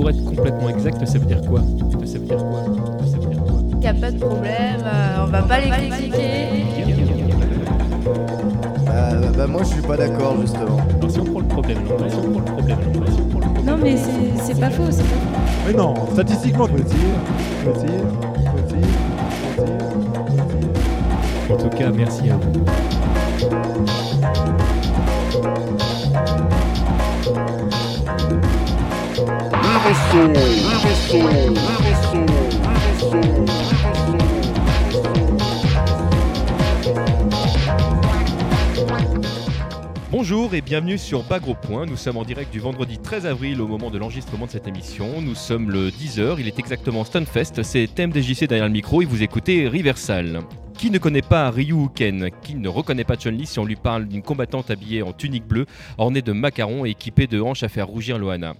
pour être complètement exact, ça veut dire quoi? Ça veut dire quoi? Ça veut dire quoi? Il n'y a pas de problème, euh, on va pas les critiquer. Bah, bah, moi je suis pas d'accord justement. Alors, si on prend le problème, alors, si on prend le problème, alors, si on prend le problème. Non mais c'est c'est pas faux, c'est pas faux. Mais non, statistiquement, faut essayer, faut essayer, faut essayer, faut essayer. En tout cas, merci à vous. Bonjour et bienvenue sur Bas Gros Point. Nous sommes en direct du vendredi 13 avril au moment de l'enregistrement de cette émission. Nous sommes le 10h, il est exactement Stunfest, c'est TMDJC derrière le micro et vous écoutez Riversal. Qui ne connaît pas Ryu Ken Qui ne reconnaît pas Chun-Li si on lui parle d'une combattante habillée en tunique bleue, ornée de macarons et équipée de hanches à faire rougir Loana?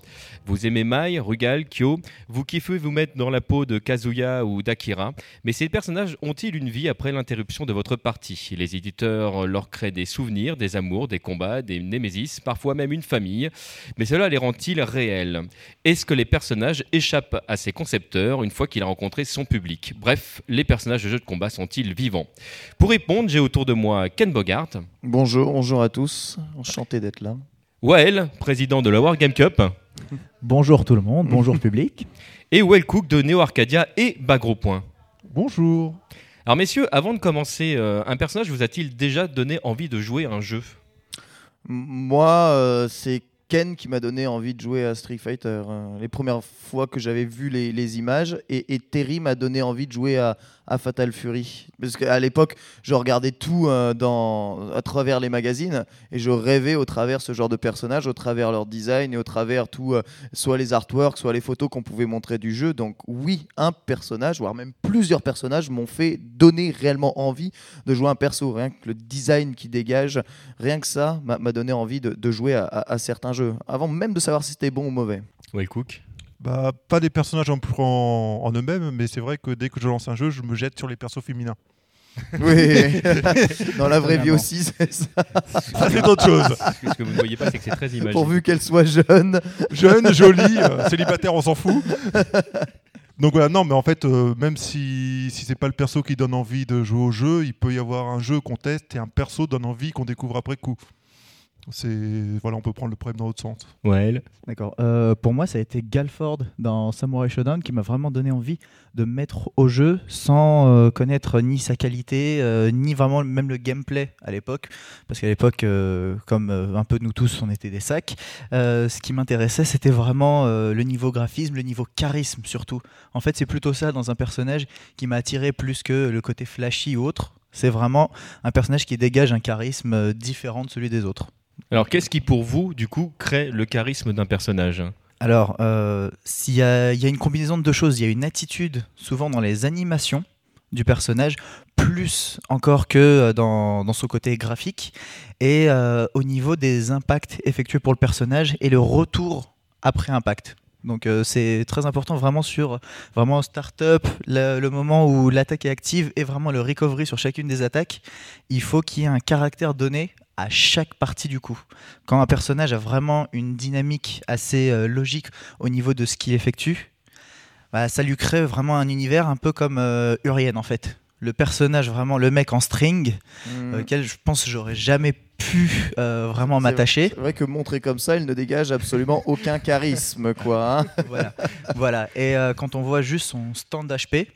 Vous aimez Mai, Rugal, Kyo, vous kiffez vous mettre dans la peau de Kazuya ou d'Akira, mais ces personnages ont-ils une vie après l'interruption de votre partie? Les éditeurs leur créent des souvenirs, des amours, des combats, des némésis, parfois même une famille, mais cela les rend-ils réels? Est-ce que les personnages échappent à ses concepteurs une fois qu'il a rencontré son public? Bref, les personnages de jeux de combat sont-ils vivants? Pour répondre, j'ai autour de moi Ken Bogart, Bonjour, bonjour à tous, enchanté d'être là. Wael, président de la Wargame Cup, Bonjour tout le monde, bonjour public. et Well Cook de Neo Arcadia et Bagro Point. Bonjour. Alors messieurs, avant de commencer, euh, un personnage vous a-t-il déjà donné envie de jouer à un jeu? Moi, euh, c'est Ken qui m'a donné envie de jouer à Street Fighter. euh, les premières fois que j'avais vu les, les images, et, et Terry m'a donné envie de jouer à, à Fatal Fury. Parce qu'à l'époque, je regardais tout euh, à travers les magazines, et je rêvais au travers ce genre de personnages, au travers leur design, et au travers tout, euh, soit les artworks, soit les photos qu'on pouvait montrer du jeu. Donc oui, un personnage, voire même plusieurs personnages m'ont fait donner réellement envie de jouer un perso. Rien que le design qui dégage, rien que ça m'a donné envie de, jouer à, certains jeux, avant même de savoir si c'était bon ou mauvais. Cook Bah, pas des personnages en, en, en eux-mêmes, mais c'est vrai que dès que je lance un jeu, je me jette sur les persos féminins. Oui, dans la vraie vie aussi, c'est ça. Ça, c'est autre chose. Ce que vous ne voyez pas, c'est que c'est très imagé. Pourvu qu'elle soit jeune. Jeune, jolie, euh, célibataire, on s'en fout. Donc voilà, non, mais en fait, euh, même si, si c'est pas le perso qui donne envie de jouer au jeu, il peut y avoir un jeu qu'on teste et un perso donne envie qu'on découvre après coup. C'est voilà, on peut prendre le problème dans l'autre sens. Wael D'accord. Euh, pour moi, ça a été Galford dans Samurai Shodown qui m'a vraiment donné envie de me mettre au jeu sans euh, connaître ni sa qualité, euh, ni vraiment même le gameplay à l'époque. Parce qu'à l'époque, euh, comme euh, un peu nous tous, on était des sacs. euh, ce qui m'intéressait, c'était vraiment euh, le niveau graphisme, le niveau charisme surtout. En fait, c'est plutôt ça dans un personnage qui m'a attiré plus que le côté flashy ou autre. C'est vraiment un personnage qui dégage un charisme différent de celui des autres. Alors qu'est-ce qui pour vous, du coup, crée le charisme d'un personnage? Alors, euh, s'il y, y a une combinaison de deux choses. Il y a une attitude, souvent dans les animations du personnage, plus encore que euh, dans, son côté graphique, et euh, au niveau des impacts effectués pour le personnage et le retour après impact. Donc euh, c'est très important vraiment sur vraiment start-up, le moment où l'attaque est active et vraiment le recovery sur chacune des attaques. Il faut qu'il y ait un caractère donné à chaque partie du coup. Quand un personnage a vraiment une dynamique assez euh, logique au niveau de ce qu'il effectue, bah, ça lui crée vraiment un univers un peu comme euh, Urien en fait. Le personnage, vraiment le mec en string, euh, auquel je pense j'aurais jamais pu euh, vraiment m'attacher. C'est vrai que montré comme ça, il ne dégage absolument aucun charisme, quoi. hein. voilà. voilà. Et euh, quand on voit juste son stand HP,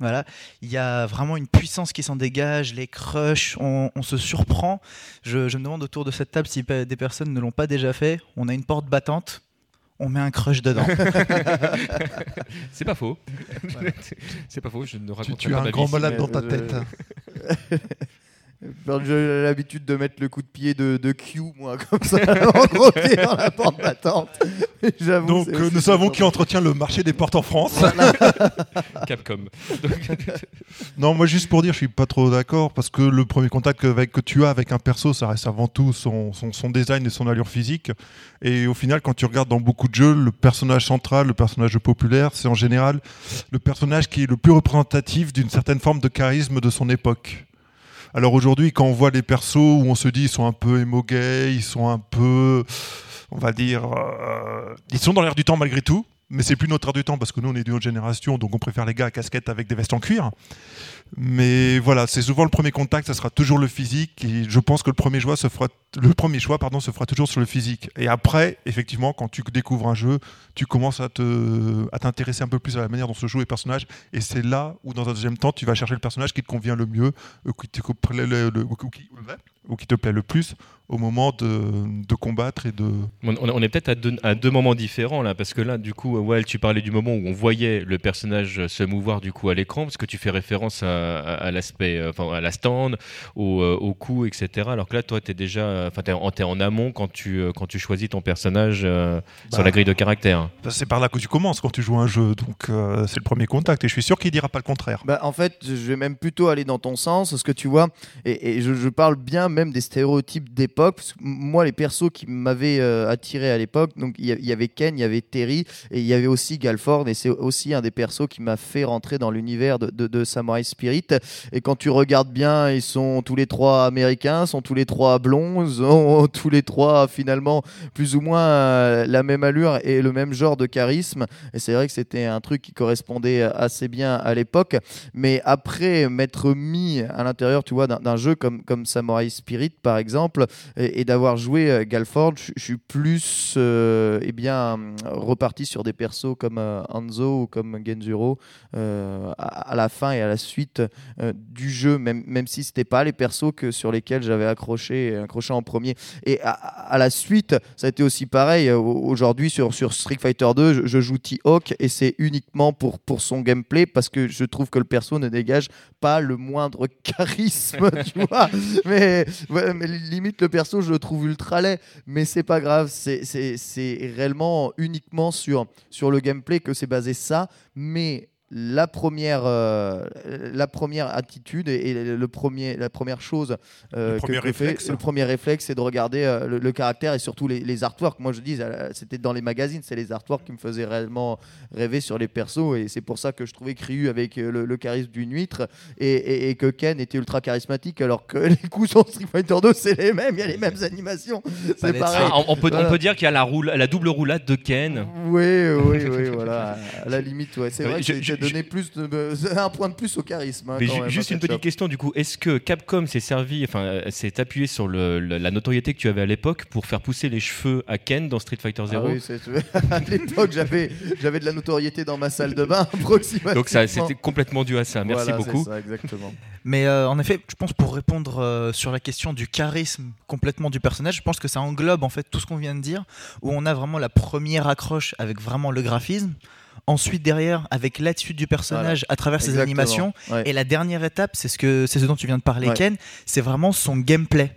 voilà, il y a vraiment une puissance qui s'en dégage, les crushs, on, on se surprend. Je, je me demande autour de cette table si des personnes ne l'ont pas déjà fait. On a une porte battante, on met un crush dedans. C'est pas faux. c'est pas faux, je ne Tu, raconte tu pas as un grand malade dans ta je- tête. J'ai l'habitude de mettre le coup de pied de, de Q, moi, comme ça, en gros pied dans la porte. J'avoue. Donc c'est euh, nous savons qui entretient le marché des portes en France. Capcom. Non, moi juste pour dire, je suis pas trop d'accord parce que le premier contact avec, que tu as avec un perso, ça reste avant tout son, son, son design et son allure physique. Et au final, quand tu regardes dans beaucoup de jeux, le personnage central, le personnage populaire, c'est en général le personnage qui est le plus représentatif d'une certaine forme de charisme de son époque. Alors aujourd'hui, quand on voit les persos où on se dit ils sont un peu émo ils sont un peu, on va dire, euh, ils sont dans l'air du temps malgré tout. Mais c'est plus notre heure du temps parce que nous on est d'une autre génération, donc on préfère les gars à casquette avec des vestes en cuir. Mais voilà, c'est souvent le premier contact, ça sera toujours le physique. Et je pense que le premier choix se fera, le premier choix pardon, se fera toujours sur le physique. Et après, effectivement, quand tu découvres un jeu, tu commences à te, à t'intéresser un peu plus à la manière dont se jouent les personnages. Et c'est là où, dans un deuxième temps, tu vas chercher le personnage qui te convient le mieux, qui- ou qui te plaît le plus au moment de, de combattre et de. On, on est peut-être à deux, à deux moments différents là, parce que là, du coup, Well, tu parlais du moment où on voyait le personnage se mouvoir du coup à l'écran, parce que tu fais référence à, à- à l'aspect, euh, enfin à la stand, au, euh, au coup, etc. Alors que là, toi, tu es déjà, enfin, t'es en, t'es en amont quand tu, euh, quand tu choisis ton personnage euh, sur Bah, la grille de caractère. Bah, C'est par là que tu commences quand tu joues à un jeu, donc euh, c'est le premier contact. Et je suis sûr qu'il dira pas le contraire. Bah, en fait, je vais même plutôt aller dans ton sens, parce que tu vois, et, et je, je parle bien même des stéréotypes Moi, les persos qui m'avaient euh, attiré à l'époque, donc il y, avait Ken, il y avait Terry, et il y avait aussi Galford, et c'est aussi un des persos qui m'a fait rentrer dans l'univers de, Samurai Spirit. Et quand tu regardes bien, ils sont tous les trois américains, sont tous les trois blonds, ont tous les trois finalement plus ou moins euh, la même allure et le même genre de charisme. Et c'est vrai que c'était un truc qui correspondait assez bien à l'époque. Mais après m'être mis à l'intérieur, tu vois, d'un jeu comme, comme Samurai Spirit, par exemple, et, d'avoir joué euh, Galford, je suis plus euh, eh bien, reparti sur des persos comme euh, Hanzo ou comme Genzuro euh, à, la fin et à la suite du jeu, même, même si c'était pas les persos que, sur lesquels j'avais accroché, accroché en premier. Et à, la suite, ça a été aussi pareil. Aujourd'hui, sur, sur Street Fighter 2, je, joue T-Hawk et c'est uniquement pour, pour son gameplay parce que je trouve que le perso ne dégage pas le moindre charisme, tu vois. Mais limite, le perso, je le trouve ultra laid. Mais c'est pas grave, c'est- réellement uniquement sur, sur le gameplay que c'est basé ça. Mais la première, euh, la première attitude et, et le premier, la première chose euh, Le que- premier que fait- réflexe. le premier réflexe, c'est de regarder euh, le, le caractère et surtout les, les artworks. Moi, je dis, c'était dans les magazines, c'est les artworks qui me faisaient réellement rêver sur les persos et c'est pour ça que je trouvais Ryu avec le, le charisme d'une huître et, et- et que Ken était ultra charismatique alors que les coups sur Street Fighter 2 c'est les mêmes, il y a les mêmes animations, c'est pareil. Ah, on, on peut, Voilà. on peut dire qu'il y a la, roule, la double roulade de Ken. Oui, oui, oui, voilà. À la limite, ouais. C'est vrai je- que je- j'ai donné plus de, un point de plus au charisme. hein, Mais quand ju- même, juste hein, une petite question du coup, est-ce que Capcom s'est servi, enfin euh, s'est appuyé sur le- le- la notoriété que tu avais à l'époque pour faire pousser les cheveux à Ken dans Street Fighter Ah 0 oui, c'est- à l'époque, j'avais, j'avais de la notoriété dans ma salle de bain, approximativement. Donc ça c'était complètement dû à ça. Merci Voilà, beaucoup. C'est ça, exactement. Mais euh, en effet, je pense pour répondre euh, sur la question du charisme complètement du personnage, je pense que ça englobe en fait tout ce qu'on vient de dire, où on a vraiment la première accroche avec vraiment le graphisme, ensuite derrière avec l'attitude du personnage à travers ses animations, Ouais. et la dernière étape, c'est ce que c'est ce dont tu viens de parler, Ouais. Ken, c'est vraiment son gameplay,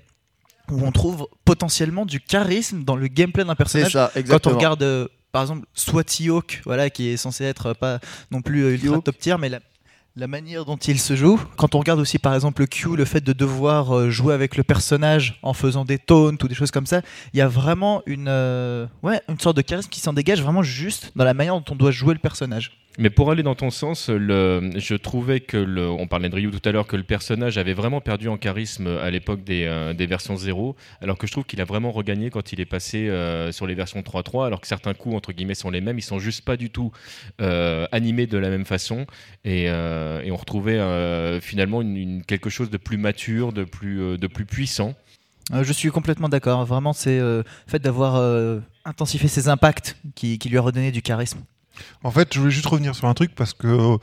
où on trouve potentiellement du charisme dans le gameplay d'un personnage. ça, Quand on regarde, euh, par exemple, soit T-Hawk, voilà, qui est censé être euh, pas non plus euh, ultra top tier, mais la, la manière dont il se joue. Quand on regarde aussi, par exemple, le Q, le fait de devoir euh, jouer avec le personnage en faisant des taunts ou des choses comme ça, il y a vraiment une, euh, ouais, une sorte de charisme qui s'en dégage vraiment juste dans la manière dont on doit jouer le personnage. Mais pour aller dans ton sens, je trouvais que on parlait de Ryu tout à l'heure, que le personnage avait vraiment perdu en charisme à l'époque des, euh, versions 0, alors que je trouve qu'il a vraiment regagné quand il est passé euh, sur les versions 3.3, alors que certains coups entre guillemets sont les mêmes, ils sont juste pas du tout euh, animés de la même façon, et, on retrouvait finalement quelque chose de plus mature, de plus, puissant. Je suis complètement d'accord. Vraiment, c'est le fait d'avoir intensifié ses impacts qui lui a redonné du charisme. En fait, je voulais juste revenir sur un truc parce que euh,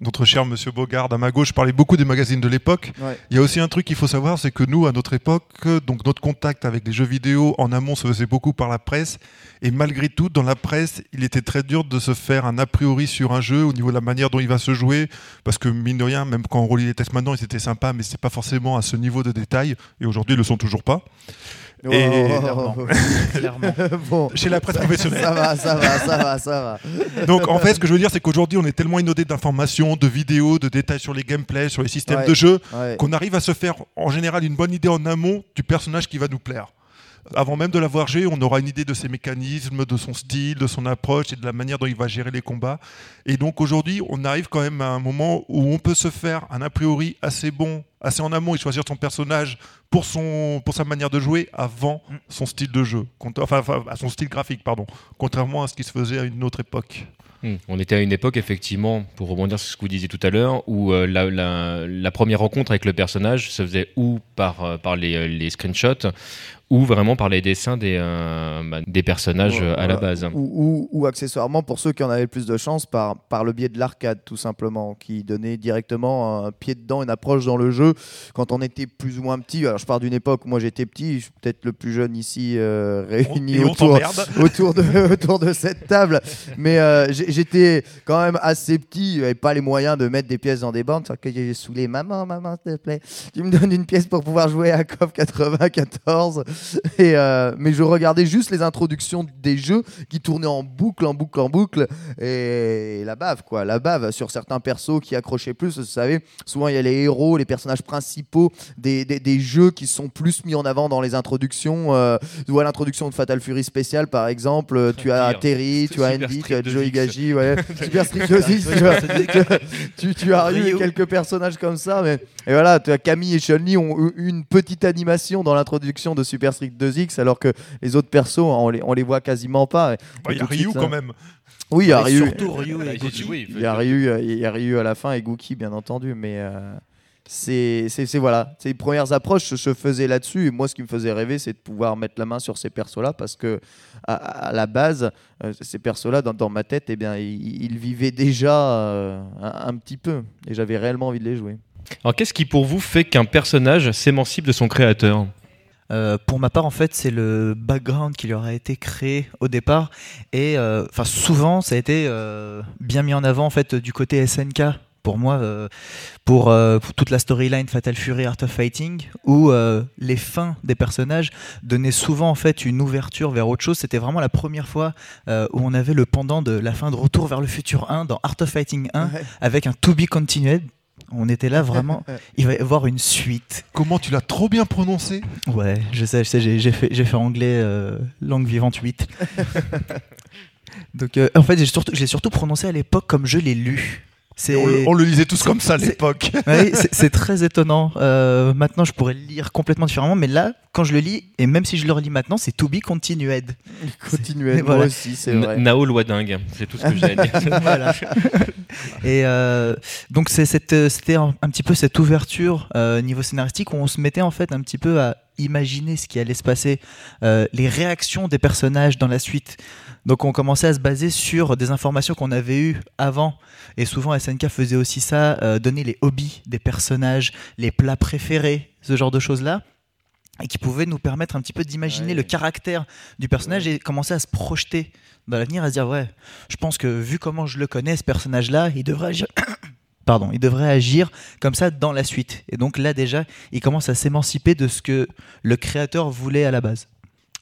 notre cher monsieur Bogard à ma gauche parlait beaucoup des magazines de l'époque. Ouais. Il y a aussi un truc qu'il faut savoir, c'est que nous, à notre époque, euh, donc notre contact avec les jeux vidéo en amont se faisait beaucoup par la presse. Et malgré tout, dans la presse, il était très dur de se faire un a priori sur un jeu au niveau de la manière dont il va se jouer. Parce que mine de rien, même quand on relit les tests maintenant, ils étaient sympas, mais c'est pas forcément à ce niveau de détail. Et aujourd'hui, ils le sont toujours pas. Et- Oh, Clairement. bon. Chez la presse professionnelle. Ça va, ça va, ça va, ça va. Donc en fait, ce que je veux dire, c'est qu'aujourd'hui, on est tellement inondé d'informations, de vidéos, de détails sur les gameplays, sur les systèmes Ouais. de jeu, Ouais. qu'on arrive à se faire en général une bonne idée en amont du personnage qui va nous plaire. avant même de l'avoir joué, on aura une idée de ses mécanismes, de son style, de son approche et de la manière dont il va gérer les combats. Et donc aujourd'hui, on arrive quand même à un moment où on peut se faire un a priori assez bon, assez en amont et choisir son personnage pour, son, pour sa manière de jouer avant Mm. son style de jeu, enfin, enfin, à son style graphique, pardon, contrairement à ce qui se faisait à une autre époque. Hmm. On était à une époque, effectivement, pour rebondir sur ce que vous disiez tout à l'heure, où euh, la, la- la première rencontre avec le personnage se faisait ou par, euh, par les, euh, les screenshots, ou vraiment par les dessins des, euh, bah, des personnages euh, à la Voilà. base. Ou, ou- ou accessoirement, pour ceux qui en avaient le plus de chance, par, par le biais de l'arcade, tout simplement, qui donnait directement un pied dedans, une approche dans le jeu. Quand on était plus ou moins petit, alors je pars d'une époque où moi j'étais petit, je suis peut-être le plus jeune ici euh, réuni autour, autour, de, autour de cette table. Mais euh, j'étais quand même assez petit, j'avais pas les moyens de mettre des pièces dans des bandes. Que j'ai saoulé? Maman, maman, s'il te plaît. Tu me donnes une pièce pour pouvoir jouer à KOF 94. Et, euh, mais je regardais juste les introductions des jeux qui tournaient en boucle, en boucle, en boucle. Et la bave, quoi. La bave sur certains persos qui accrochaient plus. Vous savez, souvent il y a les héros, les personnages principaux des, des, des jeux qui sont plus mis en avant dans les introductions. Euh, tu vois l'introduction de Fatal Fury spécial, par exemple. Tu as. Terry, tu as Andy, tu as 2X. Joe Higashi, ouais. Super Street 2X, tu vois. tu, tu as eu quelques personnages comme ça, mais et voilà, tu as Camille et Chun-Li ont eu une petite animation dans l'introduction de Super Street 2X, alors que les autres persos, on les, on les voit quasiment pas. Bah, Il y a Ryu suite, quand même. Oui, il y a Ryu. surtout Ryu Bah, et oui, Il y a Ryu, euh, il y a Ryu à la fin et Gookie, bien entendu, mais euh, c'est voilà, ces premières approches se faisaient là-dessus. Et moi, ce qui me faisait rêver, c'est de pouvoir mettre la main sur ces persos-là, parce que à, à la base, euh, ces persos-là, dans, dans ma tête, eh bien, ils, ils vivaient déjà euh, un, un petit peu, et j'avais réellement envie de les jouer. Alors, qu'est-ce qui pour vous fait qu'un personnage s'émancipe de son créateur? Euh, pour ma part, en fait, c'est le background qui leur a été créé au départ. Et euh, enfin, souvent, ça a été euh, bien mis en avant en fait du côté SNK. Pour moi, euh, pour, euh, pour toute la storyline Fatal Fury Art of Fighting, où euh, les fins des personnages donnaient souvent en fait une ouverture vers autre chose. C'était vraiment la première fois euh, où on avait le pendant de la fin de Retour vers le futur 1 dans Art of Fighting 1 avec un To Be Continued. On était là vraiment. Il va y avoir une suite. Comment tu l'as trop bien prononcé Ouais, je sais, je sais, j'ai j'ai fait, j'ai fait anglais euh, langue vivante 8. Donc, euh, en fait, j'ai surtout, j'ai surtout prononcé à l'époque comme je l'ai lu. C'est on, le- on le lisait tous c'est- comme ça à c'est- l'époque. Ouais, c'est- c'est très étonnant. Euh, maintenant, je pourrais le lire complètement différemment, mais là, quand je le lis, et même si je le relis maintenant, c'est to be continued. Continuez, Voilà. moi aussi, c'est vrai. Nao Loidingue, c'est tout ce que j'ai à dire. voilà. Et euh, donc c'est cette- c'était un, un petit peu cette ouverture euh, niveau scénaristique où on se mettait en fait un petit peu à imaginer ce qui allait se passer, euh, les réactions des personnages dans la suite. Donc on commençait à se baser sur des informations qu'on avait eues avant. Et souvent SNK faisait aussi ça, euh, donner les hobbies des personnages, les plats préférés, ce genre de choses-là. Et qui pouvaient nous permettre un petit peu d'imaginer Ouais. le caractère du personnage et commencer à se projeter dans l'avenir, à se dire ouais, je pense que vu comment je le connais, ce personnage-là, il devrait agir. Pardon, il devrait agir comme ça dans la suite. Et donc là déjà, il commence à s'émanciper de ce que le créateur voulait à la base.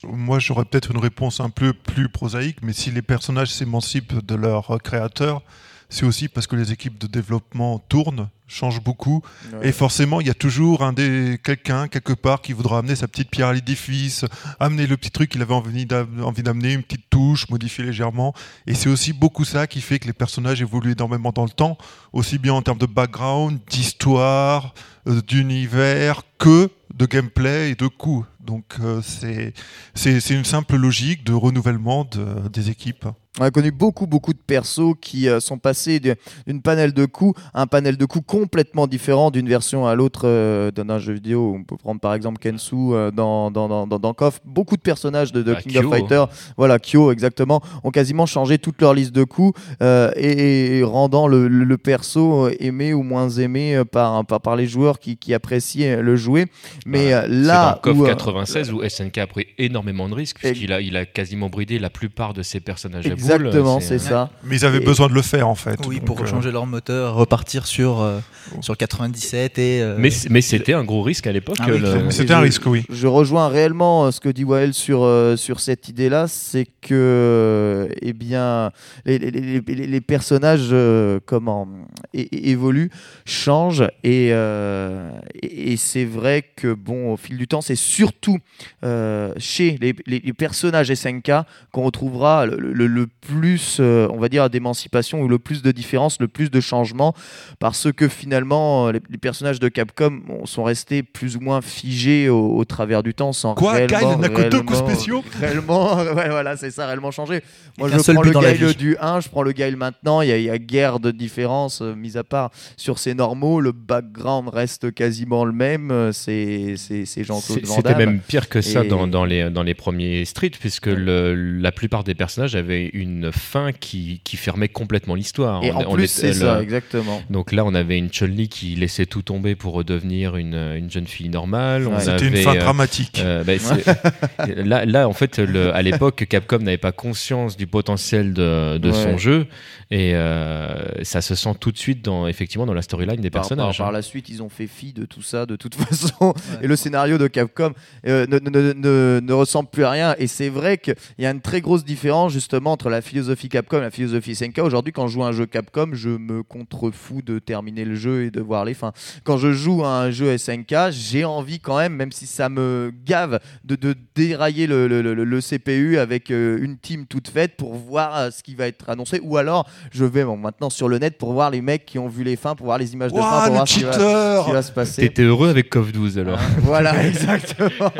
Moi, j'aurais peut-être une réponse un peu plus prosaïque, mais si les personnages s'émancipent de leur créateur, c'est aussi parce que les équipes de développement tournent, changent beaucoup, Ouais. et forcément, il y a toujours un des quelqu'un quelque part qui voudra amener sa petite pierre à l'édifice, amener le petit truc qu'il avait envie d'amener, une petite touche, modifier légèrement. Et c'est aussi beaucoup ça qui fait que les personnages évoluent énormément dans le temps, aussi bien en termes de background, d'histoire, euh, d'univers, que de gameplay et de coups. Donc euh, c'est c'est c'est une simple logique de renouvellement de- des équipes. On a connu beaucoup, beaucoup de persos qui euh, sont passés d'une panel de coups à un panel de coups complètement différent d'une version à l'autre euh, d'un jeu vidéo. On peut prendre par exemple Kensu euh, dans, dans, dans, dans, dans KOF. Beaucoup de personnages de, de Bah, King Kyo, of Fighters, voilà, Kyo exactement, ont quasiment changé toute leur liste de coups euh, et, et rendant le, le- le perso aimé ou moins aimé par, par, par les joueurs qui, qui appréciaient le jouer. Mais là, dans KOF où, 96 où SNK a pris énormément de risques puisqu'il a, il a quasiment bridé la plupart de ses personnages à exactement, c'est ça. Mais ils avaient Et- besoin de le faire en fait. Oui, pour euh, changer leur moteur, repartir sur, euh, sur 97 et... euh, Mais, mais c'était un gros risque à l'époque. Ah oui, le- clairement. C'était un risque, oui. Je rejoins réellement ce que dit Wael sur, euh, sur cette idée-là, c'est que eh bien, les, les- les- les- les personnages euh, comment, évoluent, changent, et, euh, et, et c'est vrai que bon, au fil du temps, c'est surtout surtout euh, chez les, les- les personnages SNK qu'on retrouvera le, le- le plus, euh, on va dire, d'émancipation ou le plus de différence, le plus de changements, parce que finalement, euh, les, les personnages de Capcom bon, sont restés plus ou moins figés au, au travers du temps, sans Quoi, réellement, il n'a que deux coups réellement- spéciaux Réellement, ouais, voilà, c'est ça, réellement changé. Moi, je prends le Guile du 1, je prends le Guile maintenant, il y, y a guère de différence, euh, mis à part sur ces normaux, le background reste quasiment le même, c'est c'est- c'est Jean-Claude Van C'était. Même pire que ça Et- dans, dans les, dans les premiers Street, puisque le- la plupart des personnages avaient une fin qui, qui fermait complètement l'histoire. Et On- en plus, c'est ça, exactement. Donc là, on avait une Chun-Li qui laissait tout tomber pour redevenir une, une jeune fille normale. Ouais. C'était une fin euh, dramatique. euh, bah, c'est- là, là, en fait, le- à l'époque, Capcom n'avait pas conscience du potentiel de, de son jeu et euh, ça se sent tout de suite dans, effectivement, dans la storyline des Par, par- personnages. par hein. la suite, ils ont fait fi de tout ça de toute façon. Et le scénario de Capcom euh, ne, ne- ne- ne ressemble plus à rien. Et c'est vrai qu'il y a une très grosse différence justement entre la philosophie Capcom et la philosophie SNK. Aujourd'hui, quand je joue à un jeu Capcom, je me contrefous de terminer le jeu et de voir les fins. Quand je joue à un jeu SNK, j'ai envie quand même, même si ça me gave, de, de dérailler le, le- le- le CPU avec euh, une team toute faite pour voir euh, ce qui va être annoncé. Ou alors, je vais bon, maintenant sur le net pour voir les mecs qui ont vu les fins, pour voir les images de fin, pour le voir ce qui va, ce qui cheater va se passer. T'étais heureux avec KOF 12 alors Voilà, exactement.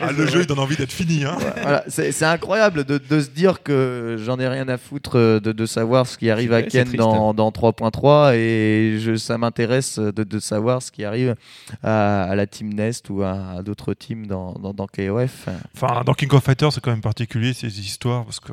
Ah, Le jeu, il donne envie d'être fini. Hein. Voilà, c'est c'est incroyable de, de se dire que j'en ai rien à foutre euh, de, de savoir ce qui arrive à Ken triste, dans, dans 3.3 et je, ça m'intéresse de, de savoir ce qui arrive à, à la Team Nest ou à, à d'autres teams dans, dans, dans KOF. Enfin, dans King of Fighters, c'est quand même particulier ces histoires parce que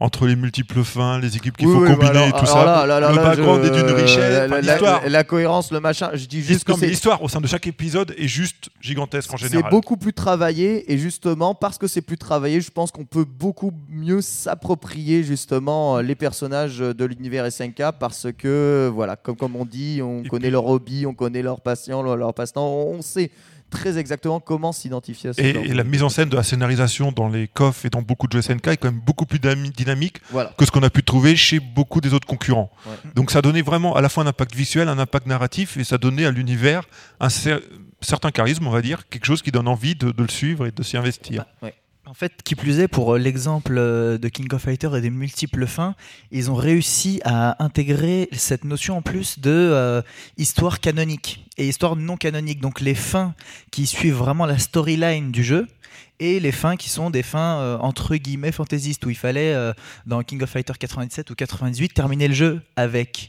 entre les multiples fins, les équipes qu'il Oui, faut oui, combiner et tout ça, là, là, là, le là, background je- est d'une richesse. la- enfin, la- l'histoire, la- la cohérence, le machin, je dis juste que l'histoire au sein de chaque épisode est juste gigantesque en C'est général. Beaucoup plus travaillé et justement parce que c'est plus travaillé, je pense qu'on peut beaucoup mieux s'approprier justement euh, les personnages de l'univers SNK parce que voilà, comme, comme on dit, on Et connaît puis- leur hobby, on connaît leurs patients, leur, leur passe-temps, on sait très exactement comment s'identifier à ce Et, genre et la mise en scène de la scénarisation dans les coffres et dans beaucoup de jeux SNK est quand même beaucoup plus dynamique Voilà. que ce qu'on a pu trouver chez beaucoup des autres concurrents. Ouais. Donc ça donnait vraiment à la fois un impact visuel, un impact narratif, et ça donnait à l'univers un certain charisme, on va dire, quelque chose qui donne envie de, le suivre et de s'y investir. En fait, qui plus est, pour euh, l'exemple euh, de King of Fighters et des multiples fins, ils ont réussi à intégrer cette notion en plus de euh, histoire canonique et histoire non canonique. Donc les fins qui suivent vraiment la storyline du jeu et les fins qui sont des fins entre guillemets fantaisistes où il fallait dans King of Fighters 97 ou 98 terminer le jeu avec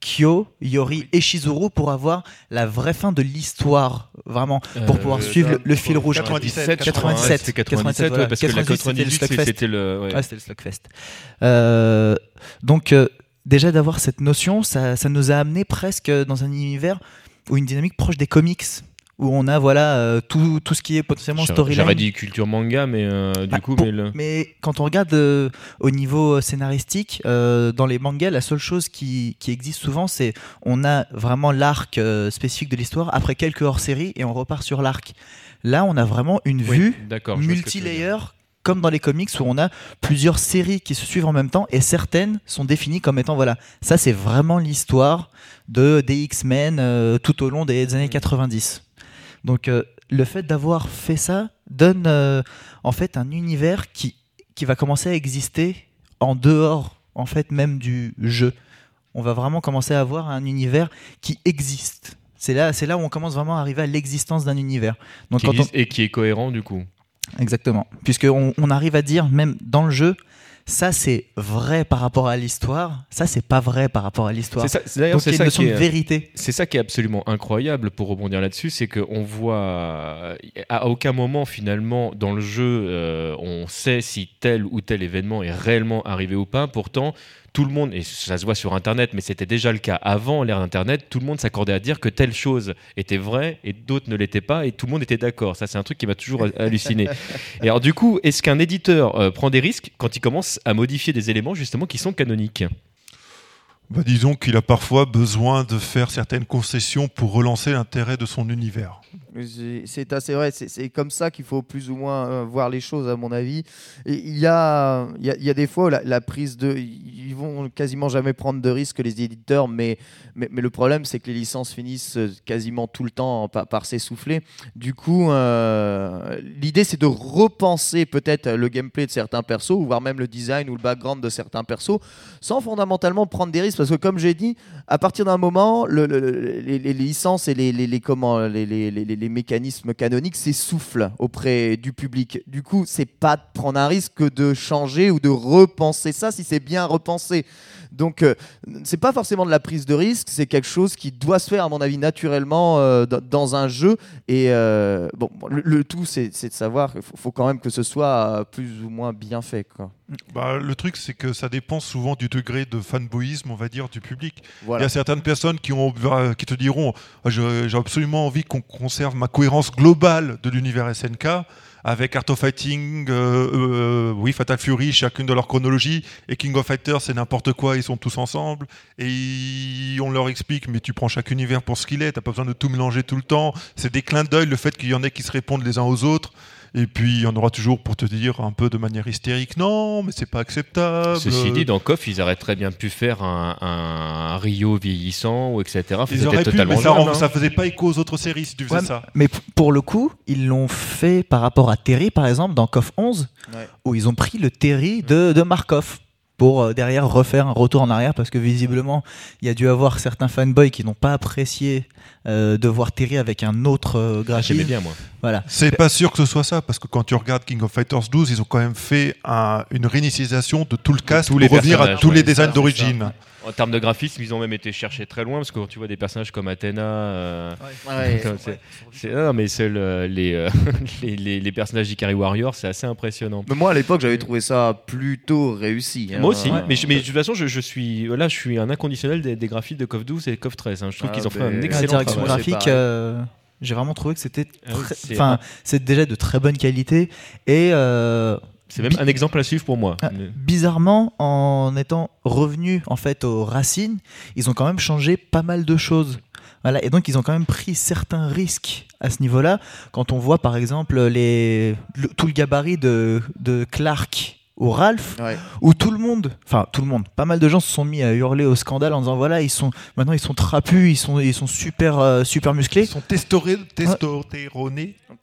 Kyo, Yori et Shizuru pour avoir la vraie fin de l'histoire, vraiment, pour Euh, pouvoir euh, suivre le, le fil rouge. 97, 97, C'était 97, ouais, parce que la 98, c'était le 98, Slugfest. c'était le. ouais. Ouais, le Slugfest. Euh, donc, euh, déjà d'avoir cette notion, ça, ça nous a amené presque dans un univers ou une dynamique proche des comics, où on a voilà euh, tout, tout ce qui est potentiellement storyline. J'aurais dit culture manga, mais euh, du Bah, coup, pour- mais le- Mais quand on regarde euh, au niveau scénaristique, euh, dans les mangas, la seule chose qui, qui existe souvent, c'est on a vraiment l'arc euh, spécifique de l'histoire, après quelques hors-séries, et on repart sur l'arc. Là, on a vraiment une vue multi-layer, comme dans les comics, où on a plusieurs séries qui se suivent en même temps, et certaines sont définies comme étant, voilà, ça c'est vraiment l'histoire de, des X-Men euh, tout au long des années 90. Donc euh, le fait d'avoir fait ça donne euh, en fait un univers qui, qui va commencer à exister en dehors en fait même du jeu. On va vraiment commencer à avoir un univers qui existe. C'est là, c'est là où on commence vraiment à arriver à l'existence d'un univers. Donc Qui quand on- existe et qui est cohérent du coup. Exactement. Puisqu'on on arrive à dire, même dans le jeu, ça c'est vrai par rapport à l'histoire, ça c'est pas vrai par rapport à l'histoire. C'est ça- c'est Donc ça qui de est. vérité. C'est ça qui est absolument incroyable pour rebondir là-dessus, c'est qu'on voit à aucun moment finalement dans le jeu euh, on sait si tel ou tel événement est réellement arrivé ou pas. Pourtant, tout le monde, et ça se voit sur Internet, mais c'était déjà le cas avant l'ère Internet, tout le monde s'accordait à dire que telle chose était vraie et d'autres ne l'étaient pas et tout le monde était d'accord. Ça, c'est un truc qui m'a toujours halluciné. Et alors, du coup, est-ce qu'un éditeur euh, prend des risques quand il commence à modifier des éléments justement qui sont canoniques? Bah, disons qu'il a parfois besoin de faire certaines concessions pour relancer l'intérêt de son univers. C'est- assez vrai, c'est comme ça qu'il faut plus ou moins euh, voir les choses, à mon avis. Il y a, y, y a des fois la, prise de. Ils vont quasiment jamais prendre de risques, les éditeurs, mais, mais, le problème, c'est que les licences finissent euh, quasiment tout le temps par, s'essouffler. Du coup, euh, l'idée, c'est de repenser peut-être le gameplay de certains persos, voire même le design ou le background de certains persos, sans fondamentalement prendre des risques. Parce que, comme j'ai dit, à partir d'un moment, le- le- le- les, licences et les, les, mécanismes canoniques s'essoufflent auprès du public. Du coup, c'est pas de prendre un risque que de changer ou de repenser ça si c'est bien repensé. Donc, euh, c'est pas forcément de la prise de risque, c'est quelque chose qui doit se faire, à mon avis, naturellement euh, dans- un jeu. Et euh, bon, le, tout, c'est de savoir qu'il faut, quand même que ce soit euh, plus ou moins bien fait. Bah, le truc, c'est que ça dépend souvent du degré de fanboyisme, on va dire, du public. Il y a certaines personnes qui, ont, qui te diront Ah, J'ai absolument envie qu'on conserve ma cohérence globale de l'univers SNK avec Art of Fighting, euh, euh, oui, Fatal Fury, chacune de leur chronologie, et King of Fighters, c'est n'importe quoi, ils sont tous ensemble. Et ils- on leur explique Mais tu prends chaque univers pour ce qu'il est, t'as pas besoin de tout mélanger tout le temps. C'est des clins d'œil, le fait qu'il y en ait qui se répondent les uns aux autres. Et puis il y en aura toujours pour te dire un peu de manière hystérique non, mais c'est pas acceptable. Ceci dit, dans KOF, ils auraient très bien pu faire un, un Rio vieillissant ou etc. Ils auraient pu, totalement mais ça, hein. ça faisait pas écho aux autres séries si tu faisais Ouais, ça. Mais pour le coup, ils l'ont fait par rapport à Terry, par exemple, dans KOF 11, Ouais. où ils ont pris le Terry de, de Markov pour euh, derrière refaire un retour en arrière parce que visiblement il y a dû avoir certains fanboys qui n'ont pas apprécié euh, de voir Terry avec un autre euh, Ah, J'aimais graphisme. bien, moi. Voilà. C'est pas sûr que ce soit ça, parce que quand tu regardes King of Fighters 12, ils ont quand même fait un- une réinitialisation de tout le cast pour les revenir à tous ouais, les designs d'origine. En termes de graphisme, ils ont même été chercher très loin parce que quand tu vois des personnages comme Athéna. euh, Ouais. comme c'est- c'est- non, mais c'est le- les, euh, les, les- les personnages d'Ikari Warrior, c'est assez impressionnant. Mais moi, à l'époque, j'avais trouvé ça plutôt réussi. hein. Moi aussi, Ouais. mais, je- mais de toute façon, je, je suis là, je suis un inconditionnel des, des graphiques de KOF 12 et KOF 13. hein. Je trouve Ah, qu'ils ont fait ben, un la La excellent direction travail. Graphique, euh, j'ai vraiment trouvé que c'était Ah enfin c'est déjà de très bonne qualité et euh, C'est même un exemple à suivre pour moi. Ah, Mais- bizarrement, en étant revenus en fait aux racines, ils ont quand même changé pas mal de choses. Voilà, et donc ils ont quand même pris certains risques à ce niveau-là. Quand on voit par exemple les, le- tout le gabarit de, de Clark ou Ralph, Ouais. où tout le monde, enfin tout le monde, pas mal de gens se sont mis à hurler au scandale en disant voilà ils sont maintenant ils sont trapus, ils sont ils sont super euh, super Ils musclés, sont testoré- testotéronés.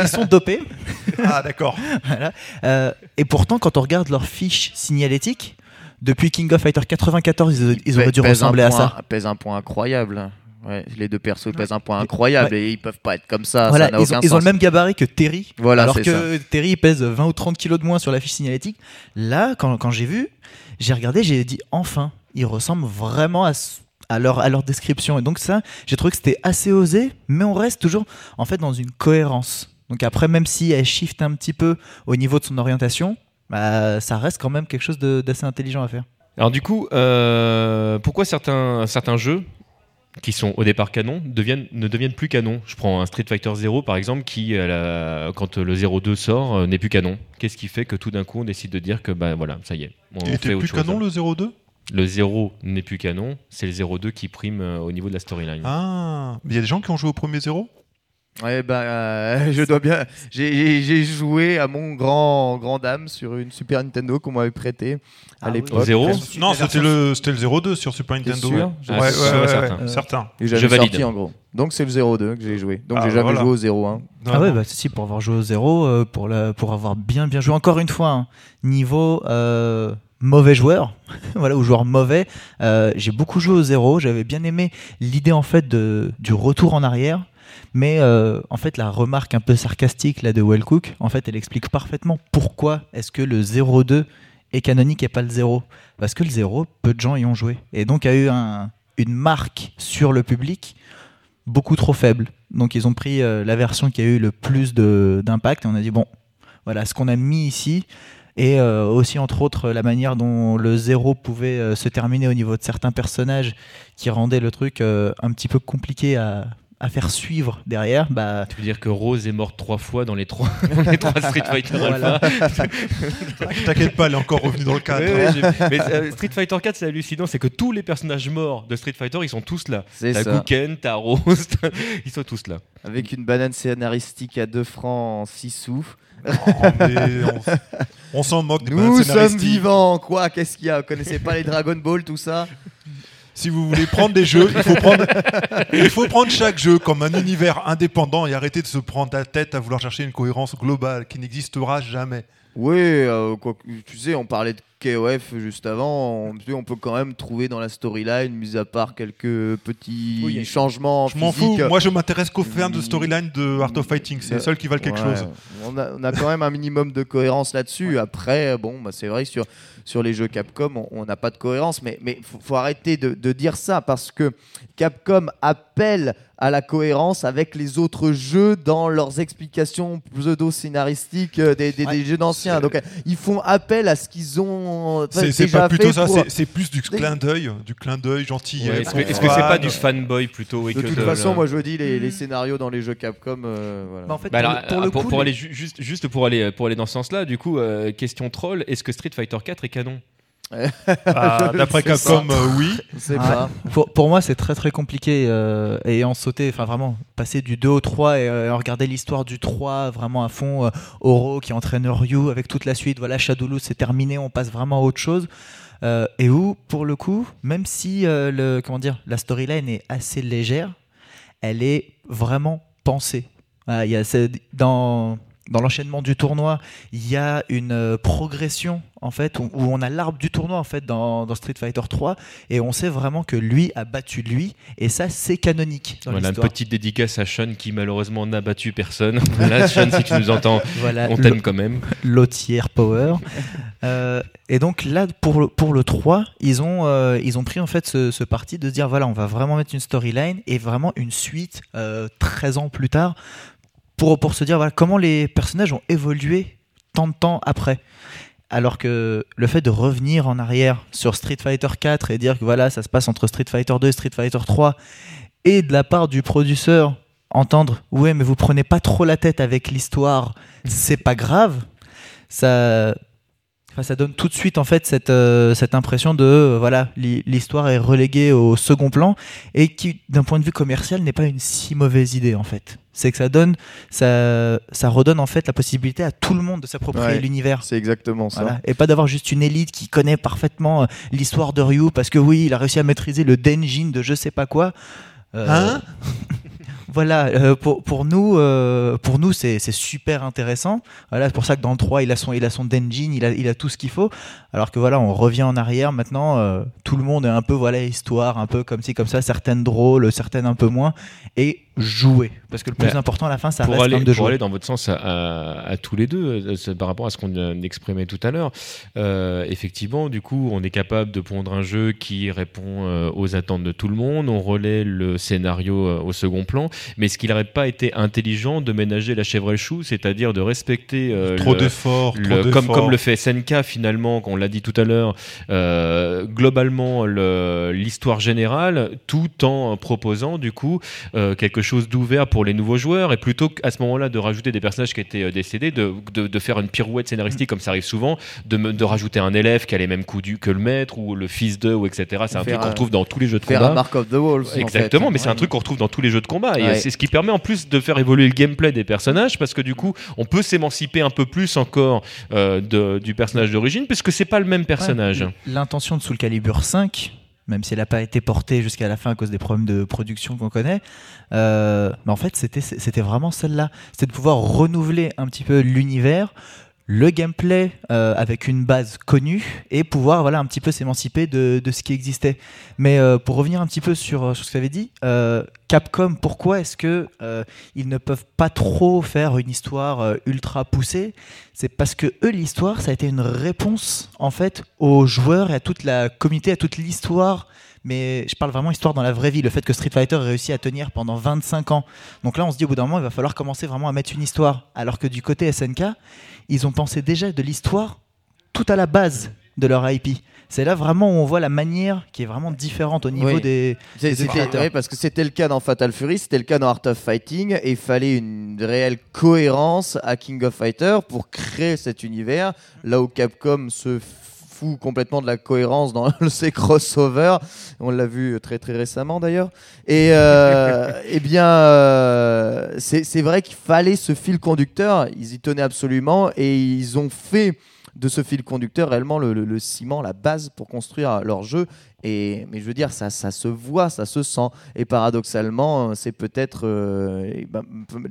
Ils sont dopés. Ah, d'accord. Voilà. Euh, et pourtant, quand on regarde leur fiche signalétique, depuis King of Fighter 94, ils, ils auraient dû ressembler à point- ça. Pèse un point incroyable. Ouais, les deux persos pèsent un point incroyable et ils peuvent pas être comme ça. voilà, ça n'a ils, aucun ont, ils ont le même gabarit que Terry. Voilà, alors que Terry pèse 20 ou 30 kilos de moins sur la fiche signalétique. Là, quand, quand j'ai vu, j'ai regardé, j'ai dit enfin, ils ressemblent vraiment à, leur, à leur description. Et donc, ça, j'ai trouvé que c'était assez osé, mais on reste toujours en fait dans une cohérence. Donc, après, même si elle shift un petit peu au niveau de son orientation, bah, ça reste quand même quelque chose d'assez intelligent à faire. Alors du coup, euh, pourquoi certains, certains jeux qui sont au départ canon deviennent, ne deviennent plus canon Je prends un Street Fighter 0 par exemple qui, la- quand le 02 sort, euh, n'est plus canon. Qu'est-ce qui fait que tout d'un coup on décide de dire que bah voilà, ça y est, on Il était plus canon le 02 Le 0 n'est plus canon, c'est le 02 qui prime euh, au niveau de la storyline. Ah, il y a des gens qui ont joué au premier 0 Ouais, bah, euh, je dois bien. J'ai- joué à mon grand, grand dame sur une Super Nintendo qu'on m'avait prêtée à Ah l'époque. Zéro Non, c'était le, c'était le 02 sur Super Nintendo. sûr ouais. Ah, Ouais, ouais, sûr et ouais, certain. Et Je valide. sorti en gros. Donc c'est le 02 que j'ai joué. Donc Ah, j'ai jamais voilà. joué au 01. Ah ouais, bah si, pour avoir joué au zéro, euh, pour, la, pour avoir bien bien joué, encore une fois, hein, niveau euh, mauvais joueur, voilà, ou joueur mauvais, euh, j'ai beaucoup joué au zéro, j'avais bien aimé l'idée en fait de, du retour en arrière, mais euh, en fait la remarque un peu sarcastique là de Wellcook, en fait elle explique parfaitement pourquoi est-ce que le 02 est canonique et pas le 0. Parce que le 0, peu de gens y ont joué. Et donc a eu un, une marque sur le public beaucoup trop faible. Donc ils ont pris euh, la version qui a eu le plus d'impact et on a dit bon, voilà ce qu'on a mis ici et euh, aussi entre autres la manière dont le zéro pouvait se terminer au niveau de certains personnages qui rendaient le truc un petit peu compliqué à, à faire suivre derrière, bah Tu veux dire que Rose est morte trois fois dans les trois, dans les trois Street Fighter Voilà. Alpha T'inquiète pas, elle est encore revenue dans le cadre. Mais euh, Street Fighter 4, c'est hallucinant, c'est que tous les personnages morts de Street Fighter, ils sont tous là. C'est T'as. Gouken, t'as Rose, ils sont tous là. Avec une banane scénaristique à 2 francs 6 sous. Oh, mais on, on s'en moque des Nous sommes vivants, quoi Qu'est-ce qu'il y a? Vous connaissez pas les Dragon Ball, tout ça? Si vous voulez prendre des jeux, il faut prendre, il faut prendre chaque jeu comme un univers indépendant et arrêter de se prendre la tête à vouloir chercher une cohérence globale qui n'existera jamais. Oui, euh, quoi tu sais, on parlait de KOF juste avant. On, peut quand même trouver dans la storyline, mis à part quelques petits Oui, changements. Je m'en fous. Moi, je m'intéresse qu'aux fans de Mm. storyline de Art of Fighting. C'est les seuls qui valent quelque Ouais, chose. On a, on a quand même un minimum de cohérence là-dessus. Après, bon, bah, c'est vrai sur, sur les jeux Capcom, on- n'a pas de cohérence. Mais il faut, faut arrêter de, de dire ça parce que Capcom appelle à la cohérence avec les autres jeux dans leurs explications pseudo-scénaristiques euh, des, des- Ouais. des jeux d'anciens. Donc, euh, ils font appel à ce qu'ils ont euh, C'est c'est déjà pas plutôt fait ça, pour- c'est- c'est plus du clin d'œil, du clin d'œil gentil. Ouais, Est-ce que est-ce que c'est pas du fanboy plutôt et De que toute de- façon, le- moi je dis les, les scénarios dans les jeux Capcom. euh, voilà. Bah, en fait, Bah pour, alors, le, pour euh, le pour, coup, pour les- aller ju- juste, juste pour aller pour aller dans ce sens-là, du coup, euh, question troll, est-ce que Street Fighter 4 est canon Ah, D'après. Capcom, euh, oui. Ah, pas. Pour, pour moi, c'est très très compliqué. euh, et en sauter, enfin vraiment, passer du 2 au 3 et euh, regarder l'histoire du 3 vraiment à fond. euh, Oro qui entraîne Ryu avec toute la suite. Voilà, Shadowloo, c'est terminé, on passe vraiment à autre chose. Euh, et où, pour le coup, même si euh, le, comment dire, la storyline est assez légère, elle est vraiment pensée. Voilà, il y a dans, dans l'enchaînement du tournoi, il y a une euh, progression en fait où, où on a l'arbre du tournoi en fait dans, dans Street Fighter 3 et on sait vraiment que lui a battu lui et ça c'est canonique dans Voilà, une petite dédicace à Sean qui malheureusement n'a battu personne. Là, Sean, si tu nous entends, Voilà, on t'aime quand même. Lotière Power. Euh, et donc là, pour le, pour le 3, ils ont, euh, ils ont pris en fait ce, ce parti de se dire voilà, on va vraiment mettre une storyline et vraiment une suite euh, 13 ans plus tard pour, pour se dire voilà, comment les personnages ont évolué tant de temps après. Alors que le fait de revenir en arrière sur Street Fighter 4 et dire que voilà, ça se passe entre Street Fighter 2 et Street Fighter 3, et de la part du producteur entendre ouais, mais vous prenez pas trop la tête avec l'histoire, c'est pas grave, ça, enfin, ça donne tout de suite en fait cette, euh, cette impression de euh, voilà, l'hi- l'histoire est reléguée au second plan et qui, d'un point de vue commercial, n'est pas une si mauvaise idée en fait. C'est que ça donne, ça, ça redonne en fait la possibilité à tout le monde de s'approprier Ouais. l'univers. C'est exactement ça. Voilà. Et pas d'avoir juste une élite qui connaît parfaitement euh, l'histoire de Ryu parce que oui, il a réussi à maîtriser le Denjin de je sais pas quoi. Euh, Hein? voilà, euh, pour, pour nous, euh, pour nous c'est c'est super intéressant. Voilà, c'est pour ça que dans le 3, il a son, il a son Denjin, il a, il a tout ce qu'il faut. Alors que voilà, on revient en arrière maintenant, euh, tout le monde est un peu voilà histoire, un peu comme ci comme ça, certaines drôles, certaines un peu moins, et jouer. Parce que le plus important à la fin, ça pour reste aller, quand même de pour jouer. aller dans votre sens à, à- à tous les deux, par rapport à ce qu'on exprimait tout à l'heure, euh, effectivement, du coup, on est capable de pondre un jeu qui répond euh, aux attentes de tout le monde, on relaie le scénario euh, au second plan, mais est-ce qu'il n'aurait pas été intelligent de ménager la chèvre et le chou, c'est-à-dire de respecter euh, Trop le- d'efforts, trop le- comme, d'efforts. comme le fait SNK finalement, on l'a dit tout à l'heure, euh, globalement le- l'histoire générale, tout en proposant du coup euh, quelque chose d'ouvert pour les nouveaux joueurs, et plutôt qu'à ce moment-là de rajouter des personnages qui étaient décédés, de, de- de faire une pirouette scénaristique comme ça arrive souvent, de, de rajouter un élève qui a les mêmes coups du, que le maître ou le fils de, ou etc. C'est un truc qu'on retrouve dans tous les jeux de Faire combat. un Mark of the Wolves. en Exactement, fait. mais c'est un Ouais. truc qu'on retrouve dans tous les jeux de combat. Et Ouais. c'est ce qui permet en plus de faire évoluer le gameplay des personnages parce que du coup, on peut s'émanciper un peu plus encore euh, de- du personnage d'origine puisque c'est pas le même personnage. Ouais, L'intention de Soul Calibur 5, même si elle n'a pas été portée jusqu'à la fin à cause des problèmes de production qu'on connaît, euh, mais en fait c'était c'était vraiment celle-là, c'était de pouvoir renouveler un petit peu l'univers, le gameplay euh, avec une base connue et pouvoir voilà un petit peu s'émanciper de, de ce qui existait. Mais euh, pour revenir un petit peu sur, sur ce que tu avais dit, euh, Capcom, pourquoi est-ce que euh, ils ne peuvent pas trop faire une histoire euh, ultra poussée? C'est parce que eux l'histoire ça a été une réponse en fait aux joueurs et à toute la communauté, à toute l'histoire. Mais je parle vraiment histoire dans la vraie vie, le fait que Street Fighter réussi à tenir pendant 25 ans. Donc là, on se dit au bout d'un moment, il va falloir commencer vraiment à mettre une histoire. Alors que du côté SNK, ils ont pensé déjà de l'histoire tout à la base de leur IP. C'est là vraiment où on voit la manière qui est vraiment différente au niveau Oui. des. C'est- des ouais, parce que c'était le cas dans Fatal Fury, c'était le cas dans Art of Fighting, et il fallait une réelle cohérence à King of Fighter pour créer cet univers, là où Capcom se fout complètement de la cohérence dans ses crossovers, on l'a vu très très récemment d'ailleurs, et euh, eh bien euh, c'est c'est vrai qu'il fallait ce fil conducteur, ils y tenaient absolument, et ils ont fait de ce fil conducteur réellement le, le- le ciment, la base pour construire leur jeu. Mais je veux dire, ça, se voit, ça se sent. Et paradoxalement, euh, c'est peut-être euh, ben,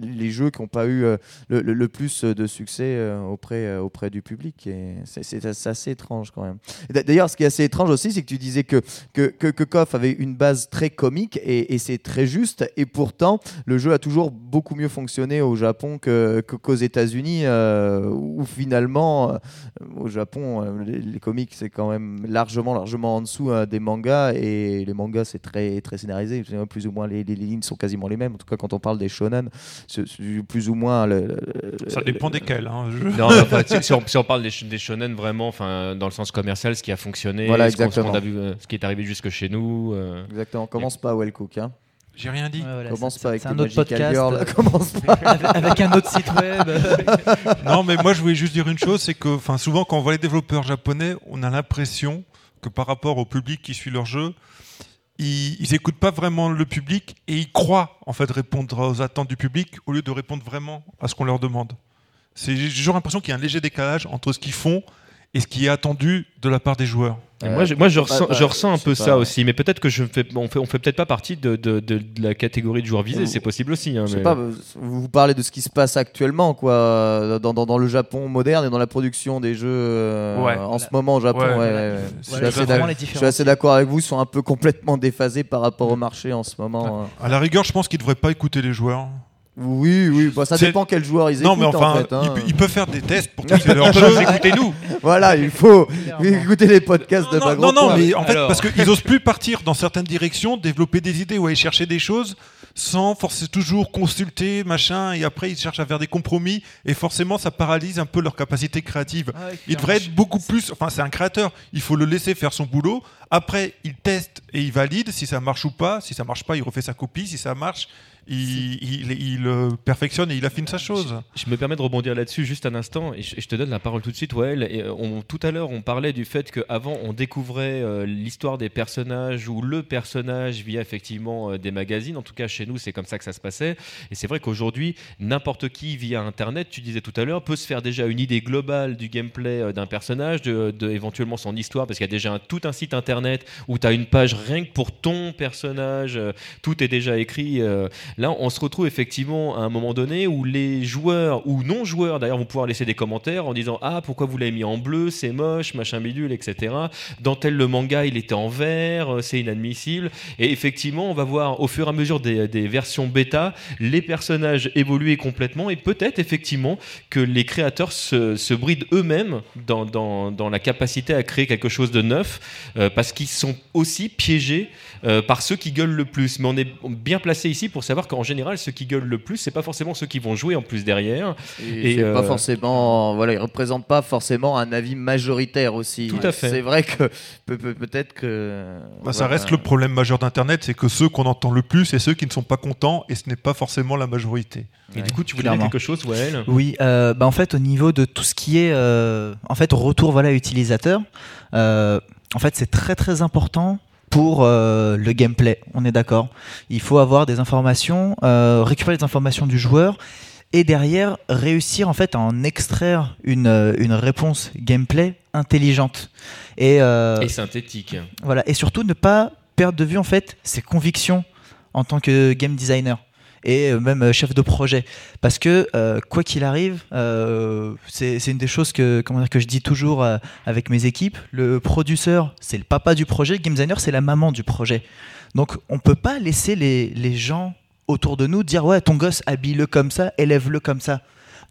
les jeux qui n'ont pas eu euh, le, plus de succès auprès, auprès du public. C'est- assez étrange quand même. D'ailleurs, ce qui est assez étrange aussi, c'est que tu disais que, que, que, que KOF avait une base très comique et, c'est très juste. Et pourtant, le jeu a toujours beaucoup mieux fonctionné au Japon qu'aux États-Unis, où finalement, au Japon, les, les comics, c'est quand même largement, largement en dessous euh, des mangas. Et les mangas, c'est très, très scénarisé. Plus ou moins, les, les lignes sont quasiment les mêmes. En tout cas, quand on parle des shonen, c'est plus ou moins. Le, le- Ça dépend le- desquels. hein, je- Non, mais enfin, si, si on, si on parle des, sh- des shonen vraiment, enfin, dans le sens commercial, ce qui a fonctionné, Voilà, ce, exactement. a vu, euh, ce qui est arrivé jusque chez nous. euh, Exactement. Commence pas, Wellcook. Hein. J'ai rien dit. Ouais, voilà, Commence pas avec un autre podcast Girl, euh, Commence pas. avec, avec un autre site web. Non, mais moi je voulais juste dire une chose, c'est que enfin, souvent quand on voit les développeurs japonais, on a l'impression que par rapport au public qui suit leur jeu, ils, ils écoutent pas vraiment le public et ils croient en fait répondre aux attentes du public au lieu de répondre vraiment à ce qu'on leur demande. J'ai toujours l'impression qu'il y a un léger décalage entre ce qu'ils font et ce qui est attendu de la part des joueurs. Et Euh, moi, je, moi, je ressens, je ressens un peu sais ça pas. aussi, mais peut-être que je fais, on fait, on fait peut-être pas partie de, de, de- de la catégorie de joueurs visés, c'est possible aussi. hein, Je sais mais- pas, vous parlez de ce qui se passe actuellement, quoi, dans, dans, dans le Japon moderne et dans la production des jeux euh, Ouais. en ce moment au Japon. Ouais, ouais, voilà. ouais, ouais. Je suis assez d'accord avec vous, ils sont un peu complètement déphasés par rapport au marché en ce moment. euh. À la rigueur, je pense qu'ils devraient pas écouter les joueurs. Oui, oui, bah, ça dépend quel joueur ils non, écoutent mais enfin, en fait. hein. ils, pe- ils peuvent faire des tests pour tester leur jeu. Écoutez-nous Voilà, il faut écouter les podcasts de non, Bagro non, non, mais en fait, Alors. parce qu'ils osent plus partir dans certaines directions, développer des idées ou aller chercher des choses sans forcément toujours consulter, machin, et après ils cherchent à faire des compromis, et forcément ça paralyse un peu leur capacité créative. Il devrait être beaucoup plus. Enfin, c'est un créateur. Il faut le laisser faire son boulot. Après, il teste et il valide si ça marche ou pas. Si ça marche pas, il refait sa copie. Si ça marche, il, il, il, euh, perfectionne et il affine sa chose. Je me permets de rebondir là-dessus juste un instant et je, te donne la parole tout de suite, Wael. Et euh, on- tout à l'heure, on parlait du fait qu'avant, on découvrait euh, l'histoire des personnages ou le personnage via effectivement euh, des magazines. En tout cas, chez nous, c'est comme ça que ça se passait. Et c'est vrai qu'aujourd'hui, n'importe qui via Internet, tu disais tout à l'heure, peut se faire déjà une idée globale du gameplay euh, d'un personnage, de, de éventuellement son histoire, parce qu'il y a déjà un- tout un site Internet où tu as une page rien que pour ton personnage. tout est déjà écrit. Là, on se retrouve effectivement à un moment donné où les joueurs ou non joueurs d'ailleurs vont pouvoir laisser des commentaires en disant ah pourquoi vous l'avez mis en bleu, c'est moche, machin bidule, etc. Dans tel le manga il était en vert, euh, c'est inadmissible. Et effectivement, on va voir au fur et à mesure des, versions bêta les personnages évoluer complètement et peut-être effectivement que les créateurs se, brident eux-mêmes dans la capacité à créer quelque chose de neuf euh, parce qu'ils sont aussi piégés euh, par ceux qui gueulent le plus. Mais on est bien placé ici pour savoir qu'en général, ceux qui gueulent le plus, c'est pas forcément ceux qui vont jouer en plus derrière. Et, Et, pas euh, forcément, voilà, il représente pas forcément un avis majoritaire aussi. Tout à fait. C'est vrai que peut- peut- peut-être que. Bah, ça voilà. reste le problème majeur d'Internet, c'est que ceux qu'on entend le plus, c'est ceux qui ne sont pas contents, et ce n'est pas forcément la majorité. Et du coup, tu voulais dire quelque chose, Wael? Oui, euh, bah en fait, au niveau de tout ce qui est euh, en fait retour voilà utilisateur, euh, en fait, c'est très très important pour euh, le gameplay. On est d'accord. Il faut avoir des informations, euh, récupérer les informations du joueur et derrière réussir en fait à en extraire une, euh, une réponse gameplay intelligente. Et, euh, Et synthétique. voilà, et surtout ne pas perdre de vue en fait ses convictions en tant que game designer et euh, même euh, chef de projet. Parce que euh, quoi qu'il arrive, c'est une des choses que, comment dire, que je dis toujours avec mes équipes. Le produceur, c'est le papa du projet, le game designer, c'est la maman du projet. Donc on peut pas laisser les, les gens autour de nous dire ouais ton gosse habille-le comme ça, élève-le comme ça.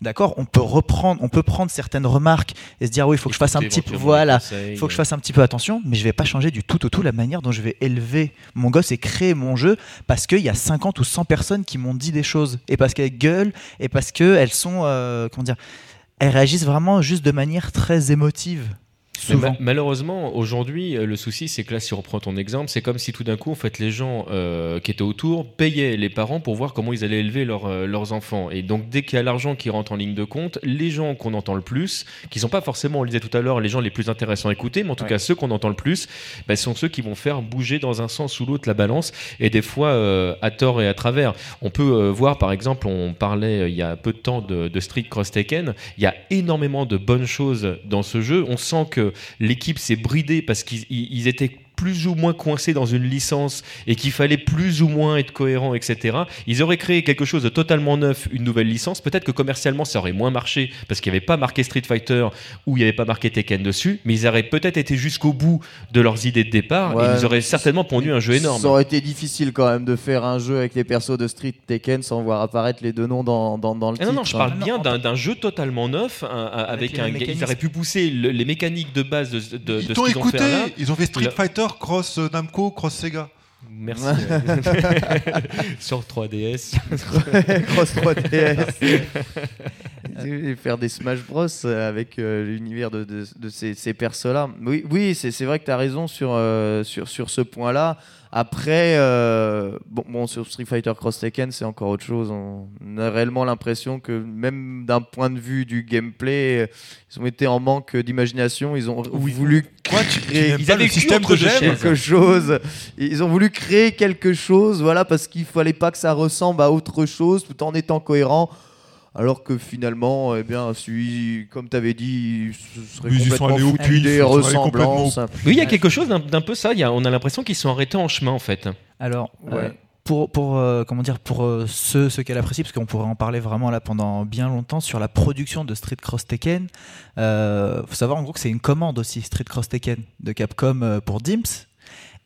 D'accord, on peut reprendre, on peut prendre certaines remarques et se dire oui, il faut que je fasse un petit peu, voilà, il faut que je fasse un petit peu attention, mais je vais pas changer du tout au tout la manière dont je vais élever mon gosse et créer mon jeu parce qu'il y a 50 ou 100 personnes qui m'ont dit des choses et parce qu'elles gueulent et parce qu'elles sont, euh, comment dire, elles réagissent vraiment juste de manière très émotive. Mais Souvent. ma- malheureusement, aujourd'hui, euh, le souci, c'est que là, si on reprend ton exemple, c'est comme si tout d'un coup, en fait, les gens euh, qui étaient autour payaient les parents pour voir comment ils allaient élever leur, euh, leurs enfants. Et donc, dès qu'il y a l'argent qui rentre en ligne de compte, les gens qu'on entend le plus, qui sont pas forcément, on le disait tout à l'heure, les gens les plus intéressants à écouter, mais en tout Ouais. cas, ceux qu'on entend le plus, bah, sont ceux qui vont faire bouger dans un sens ou l'autre la balance, et des fois, euh, à tort et à travers. On peut voir, par exemple, on parlait il y a peu de temps de, de Street Cross Tekken, il y a énormément de bonnes choses dans ce jeu. On sent que l'équipe s'est bridée parce qu'ils ils- ils étaient plus ou moins coincés dans une licence et qu'il fallait plus ou moins être cohérent, etc. Ils auraient créé quelque chose de totalement neuf, une nouvelle licence. Peut-être que commercialement ça aurait moins marché parce qu'il n'y avait pas marqué Street Fighter ou il n'y avait pas marqué Tekken dessus, mais ils auraient peut-être été jusqu'au bout de leurs idées de départ Ouais. et ils auraient certainement pondu un jeu énorme. Ça aurait été difficile quand même de faire un jeu avec les persos de Street Tekken sans voir apparaître les deux noms dans, dans, dans le titre. non, non, je parle Ah bien en d'un jeu totalement neuf, un- avec, les un. Ils auraient pu pousser le- les mécaniques de base de, de, de Ils ce t'ont qu'ils ont écouté, fait là. ils ont fait Street Le- Cross euh, Namco, cross Sega. Merci. Sur 3DS. Cross 3DS. Et faire des Smash Bros euh, avec euh, l'univers de, de- de ces, ces persos-là. Oui, oui c'est c'est vrai que tu as raison sur, euh, sur, sur ce point-là. Après, euh, bon, bon, sur Street Fighter Cross Tekken, c'est encore autre chose. On a réellement l'impression que même d'un point de vue du gameplay, ils ont été en manque d'imagination. Ils ont Oui. voulu Quoi, créer ils avaient système de quelque chose. Ils ont voulu créer quelque chose, voilà, parce qu'il fallait pas que ça ressemble à autre chose, tout en étant cohérent. Alors que finalement, eh bien, celui, comme tu avais dit, ce serait Mais ils sont complètement allés au foutu des sont ressemblances. Oui, il y a quelque chose d'un peu ça. il y a- on a l'impression qu'ils sont arrêtés en chemin, en fait. Alors, Ouais. euh, pour, pour, euh, comment dire, pour euh, ceux, ceux qu'elle apprécie, parce qu'on pourrait en parler vraiment là pendant bien longtemps, sur la production de Street Cross Tekken, euh, faut savoir en gros que c'est une commande aussi, Street Cross Tekken, de Capcom euh, pour Dimps.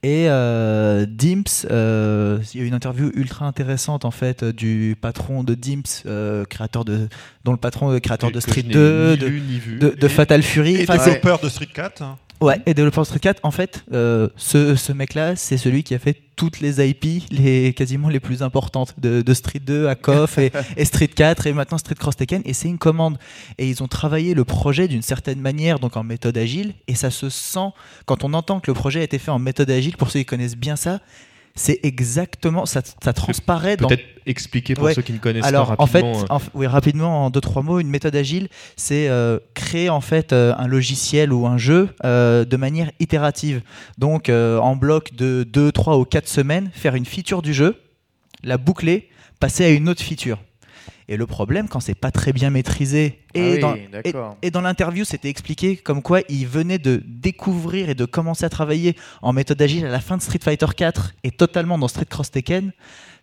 Et euh, Dimps, euh, il y a eu une interview ultra intéressante en fait euh, du patron de Dimps, euh, créateur de, dont le patron est créateur de Street je n'ai 2, ni de, lu, ni vu. de, de Et- Fatal Fury. Et Enfin, développeur de Street 4. Ouais, et développeur de Street 4, en fait, euh, ce, ce mec-là, c'est celui qui a fait toutes les IP, les, quasiment les plus importantes, de, de Street 2 à KOF et, et Street 4 et maintenant Street Cross Tekken, et c'est une commande. Et ils ont travaillé le projet d'une certaine manière, donc en méthode agile, et ça se sent, quand on entend que le projet a été fait en méthode agile, pour ceux qui connaissent bien ça, c'est exactement, ça, ça transparaît dans Peut-être expliquer pour Ouais. ceux qui ne connaissent alors, pas en fait, rapidement. euh, en oui, rapidement, en deux trois mots, une méthode agile, c'est euh, créer en fait euh, un logiciel ou un jeu euh, de manière itérative. Donc, en bloc de 2, 3 ou 4 semaines, faire une feature du jeu, la boucler, passer à une autre feature. Et le problème, quand c'est pas très bien maîtrisé, et Ah oui, et, dans l'interview, c'était expliqué comme quoi il venait de découvrir et de commencer à travailler en méthode agile à la fin de Street Fighter 4 et totalement dans Street Cross Tekken.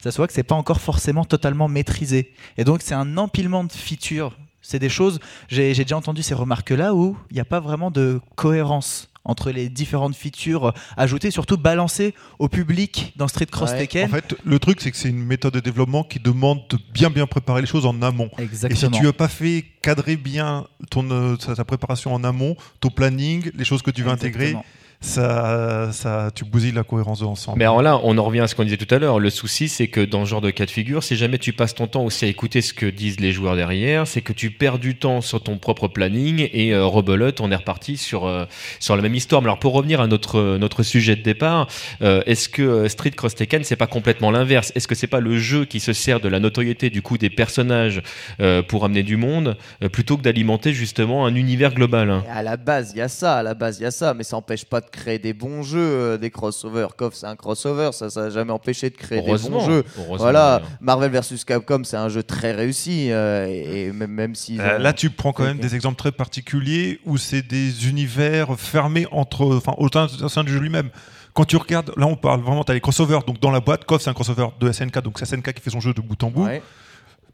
Ça se voit que c'est pas encore forcément totalement maîtrisé. Et donc c'est un empilement de features. C'est des choses, j'ai j'ai déjà entendu ces remarques-là où il n'y a pas vraiment de cohérence entre les différentes features ajoutées, surtout balancées au public dans Street Cross Ouais, Tekken. En fait, le truc, c'est que c'est une méthode de développement qui demande de bien bien préparer les choses en amont. Et si Exactement. tu n'as pas fait cadrer bien ton, euh, ta, préparation en amont, ton planning, les choses que tu vas intégrer, Exactement. Ça, ça, tu bousilles la cohérence de l'ensemble. Mais alors là, on en revient à ce qu'on disait tout à l'heure. Le souci, c'est que dans ce genre de cas de figure, si jamais tu passes ton temps aussi à écouter ce que disent les joueurs derrière, c'est que tu perds du temps sur ton propre planning et euh, rebelote, on est reparti sur, euh, sur la même histoire. Mais alors pour revenir à notre, notre sujet de départ, euh, est-ce que euh, Street Cross Tekken, c'est pas complètement l'inverse? Est-ce que c'est pas le jeu qui se sert de la notoriété du coup des personnages euh, pour amener du monde, euh, plutôt que d'alimenter justement un univers global hein? À la base, il y a ça, à la base, il y a ça, mais ça n'empêche pas de créer des bons jeux, euh, des crossovers. KOF, c'est un crossover, ça n'a jamais empêché de créer des bons jeux. Voilà. Marvel vs Capcom, c'est un jeu très réussi, euh, et, et même, même s'ils Euh, ont- Là, tu prends quand même des exemples très particuliers où c'est des univers fermés entre, enfin, au sein, au sein du jeu lui-même. Quand tu regardes, là, on parle vraiment, tu as les crossovers. Donc, dans la boîte, KOF, c'est un crossover de SNK, donc c'est SNK qui fait son jeu de bout en bout. Ouais.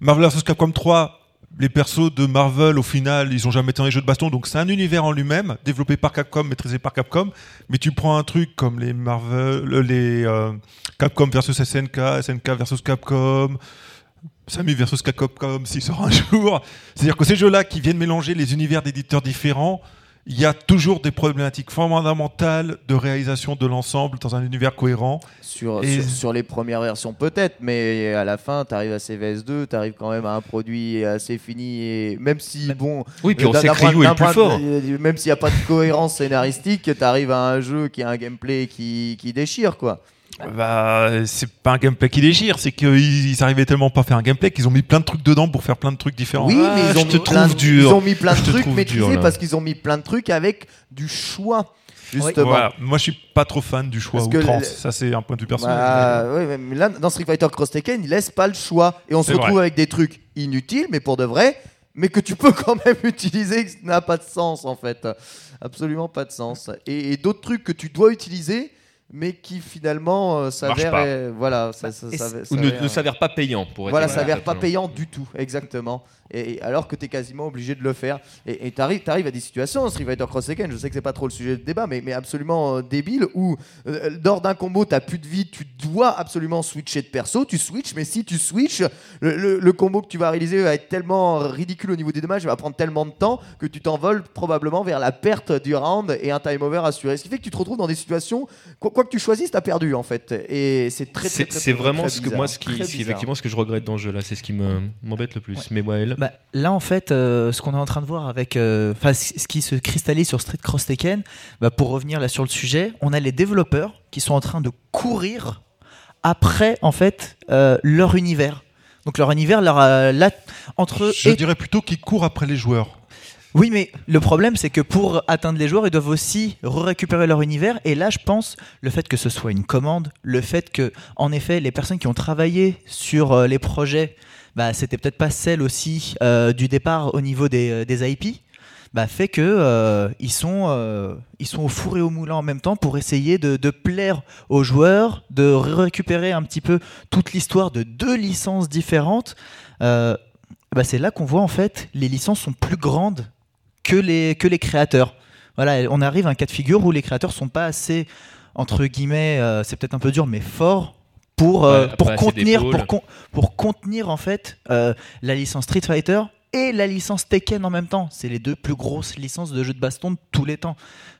Marvel vs Capcom 3, les persos de Marvel, au final, ils ont jamais été dans les jeux de baston, donc c'est un univers en lui-même, développé par Capcom, maîtrisé par Capcom. Mais tu prends un truc comme les Marvel, euh, les euh, Capcom versus SNK, SNK versus Capcom. Sammy versus Capcom s'il sort un jour. C'est-à-dire que ces jeux-là qui viennent mélanger les univers d'éditeurs différents, il y a toujours des problématiques fondamentales de réalisation de l'ensemble dans un univers cohérent. Sur, Et- sur, sur les premières versions peut-être, mais à la fin, tu arrives à CVS2, tu arrives quand même à un produit assez fini, et même si, bon... Oui, puis on sait que Ryu est le plus fort. de- Même s'il n'y a pas de cohérence scénaristique, tu arrives à un jeu qui a un gameplay qui, qui déchire, quoi. Bah, c'est pas un gameplay qui déchire, c'est qu'ils ils arrivaient tellement pas à faire un gameplay qu'ils ont mis plein de trucs dedans pour faire plein de trucs différents. Oui, Ah, mais ils je ont, te mis plein, trouve de- dur. ils ont mis plein de trucs maîtrisés dur, parce qu'ils ont mis plein de trucs avec du choix, justement. Voilà. Moi, je suis pas trop fan du choix Parce outrance. le- Ça, c'est un point de vue personnel. Bah, ouais, mais là, dans Street Fighter Cross Tekken, il laisse pas le choix. Et on se retrouve vrai. avec des trucs inutiles, mais pour de vrai, mais que tu peux quand même utiliser, que ça n'a pas de sens en fait. Absolument pas de sens. Et, et d'autres trucs que tu dois utiliser, mais qui finalement euh, euh, voilà, ça, ça- ne, ne s'avère pas payant pour être Voilà, s'avère pas payant du tout, exactement. Et, alors que tu es quasiment obligé de le faire. Et tu arrives, à des situations, Street Fighter Cross Tekken, je sais que c'est pas trop le sujet de débat, mais, mais absolument euh, débile, où euh, lors d'un combo, tu plus de vie, tu dois absolument switcher de perso, tu switches, mais si tu switches, le, le- le combo que tu vas réaliser va être tellement ridicule au niveau des dommages, il va prendre tellement de temps que tu t'envoles probablement vers la perte du round et un time over assuré. Ce qui fait que tu te retrouves dans des situations, quoi, quoi que tu choisisses, tu as perdu en fait. Et c'est très, très, C'est très, c'est vraiment très ce que moi, ce qui, ce qui- effectivement, ce que je regrette dans le jeu là, c'est ce qui me- m'embête le plus. Mais Wael, Bah, là, en fait, euh, ce qu'on est en train de voir avec. euh, ce qui se cristallise sur Street Cross Tekken, bah, pour revenir là sur le sujet, on a les développeurs qui sont en train de courir après, en fait, euh, leur univers. Donc, leur univers, leur, euh, là, entre. Je et- dirais plutôt qu'ils courent après les joueurs. Oui, mais le problème, c'est que pour atteindre les joueurs, ils doivent aussi récupérer leur univers. Et là, je pense, le fait que ce soit une commande, le fait que, en effet, les personnes qui ont travaillé sur les projets, bah, c'était peut-être pas celles aussi euh, du départ au niveau des, euh, des IP, bah, fait que euh, ils sont ils sont au four et au moulin en même temps pour essayer de, plaire aux joueurs, de récupérer un petit peu toute l'histoire de deux licences différentes. Bah, c'est là qu'on voit en fait les licences sont plus grandes que les, que les créateurs. Voilà, on arrive à un cas de figure où les créateurs sont pas assez, entre guillemets, c'est peut-être un peu dur, mais forts pour, euh, Ouais, pour contenir, pour, con- pour contenir en fait euh, la licence Street Fighter et la licence Tekken en même temps. C'est les deux plus grosses licences de jeux de baston de tous les temps.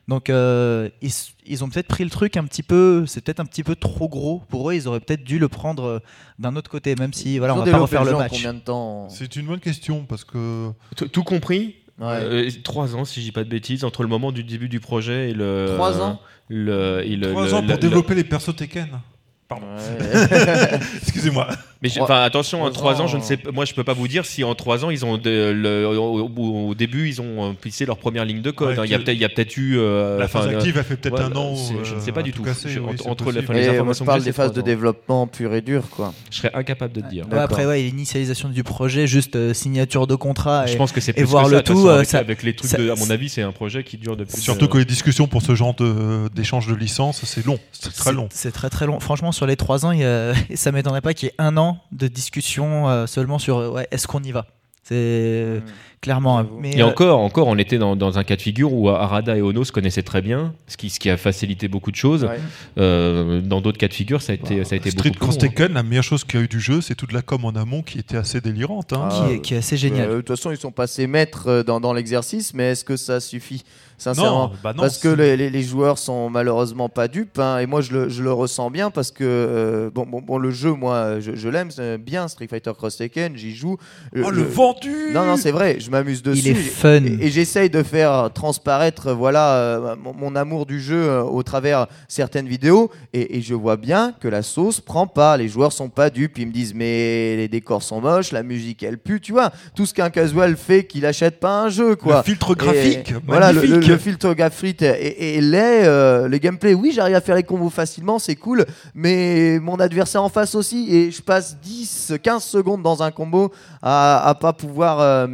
Donc euh, ils, ils ont peut-être pris le truc un petit peu, c'est peut-être un petit peu trop gros pour eux. Ils auraient peut-être dû le prendre d'un autre côté, même si voilà, Ils on va pas refaire le match. Combien de temps? C'est une bonne question parce que Tout- tout compris, Ouais. euh, trois ans si je dis pas de bêtises, entre le moment du début du projet et le. Trois ans? le, et le- trois le- ans pour le- développer les persos Tekken. Pardon. Ouais. Excusez-moi. Mais Trois- enfin attention, en trois trois ans, ans, je ne sais, pas- moi je peux pas vous dire si en trois ans ils ont de- le- au, début ils ont euh, pissé leur première ligne de code. Ouais, hein. Il y a peut-être, il y a peut-être eu. euh, La phase active a fait peut-être ouais, un an. je ne sais euh, pas à du tout. Je- oui, entre- entre les- je informations que parle des phases de développement pur et dur, quoi. Je serais incapable de te dire. Ouais, après, ouais, l'initialisation du projet, juste euh, signature de contrat. Je et- pense que c'est plus voir que le ça, tout, avec, ça- avec les trucs ça- de, à mon avis, c'est un projet qui dure depuis. Surtout que les discussions pour ce genre de- d'échange de, licences, c'est long, c'est très long. C'est très très long. Franchement, sur les trois ans, il y a- ça m'étonnerait pas qu'il y ait un an de discussion euh, seulement sur euh, est-ce qu'on y va? C'est clairement. J'avoue. Mais Et euh, encore, encore, on était dans, dans un cas de figure où Arada et Ono se connaissaient très bien, ce qui, ce qui a facilité beaucoup de choses. Ouais. Euh, dans d'autres cas de figure, ça a été, ça a été Street beaucoup Cross plus hein. Tekken, la meilleure chose qu'il y a eu du jeu, c'est toute la com en amont qui était assez délirante. hein. Ah, qui, est, qui est assez génial. Euh, De toute façon, ils sont passés maîtres dans, dans l'exercice, mais est-ce que ça suffit Sincèrement? non, bah non, parce que les, les- les joueurs sont malheureusement pas dupes, hein, et moi je le, je le ressens bien parce que euh, bon, bon, bon, le jeu, moi je, je l'aime c'est bien, Street Fighter Cross Tekken, j'y joue. Oh, le vendu Non, non, c'est vrai, je m'amuse dessus. il est fun. Et, et j'essaye de faire transparaître voilà euh, mon, mon amour du jeu euh, au travers certaines vidéos. Et, et je vois bien que la sauce prend pas. Les joueurs sont pas dupes. Ils me disent mais les décors sont moches la musique elle pue tu vois. Tout ce qu'un casual fait qu'il achète pas un jeu quoi. Le filtre graphique, et voilà, le, magnifique. le- le filtre graphique et, et les, euh, les gameplays, oui, j'arrive à faire les combos facilement, c'est cool, mais mon adversaire en face aussi, et je passe 10, 15 secondes dans un combo à, à pas pouvoir euh,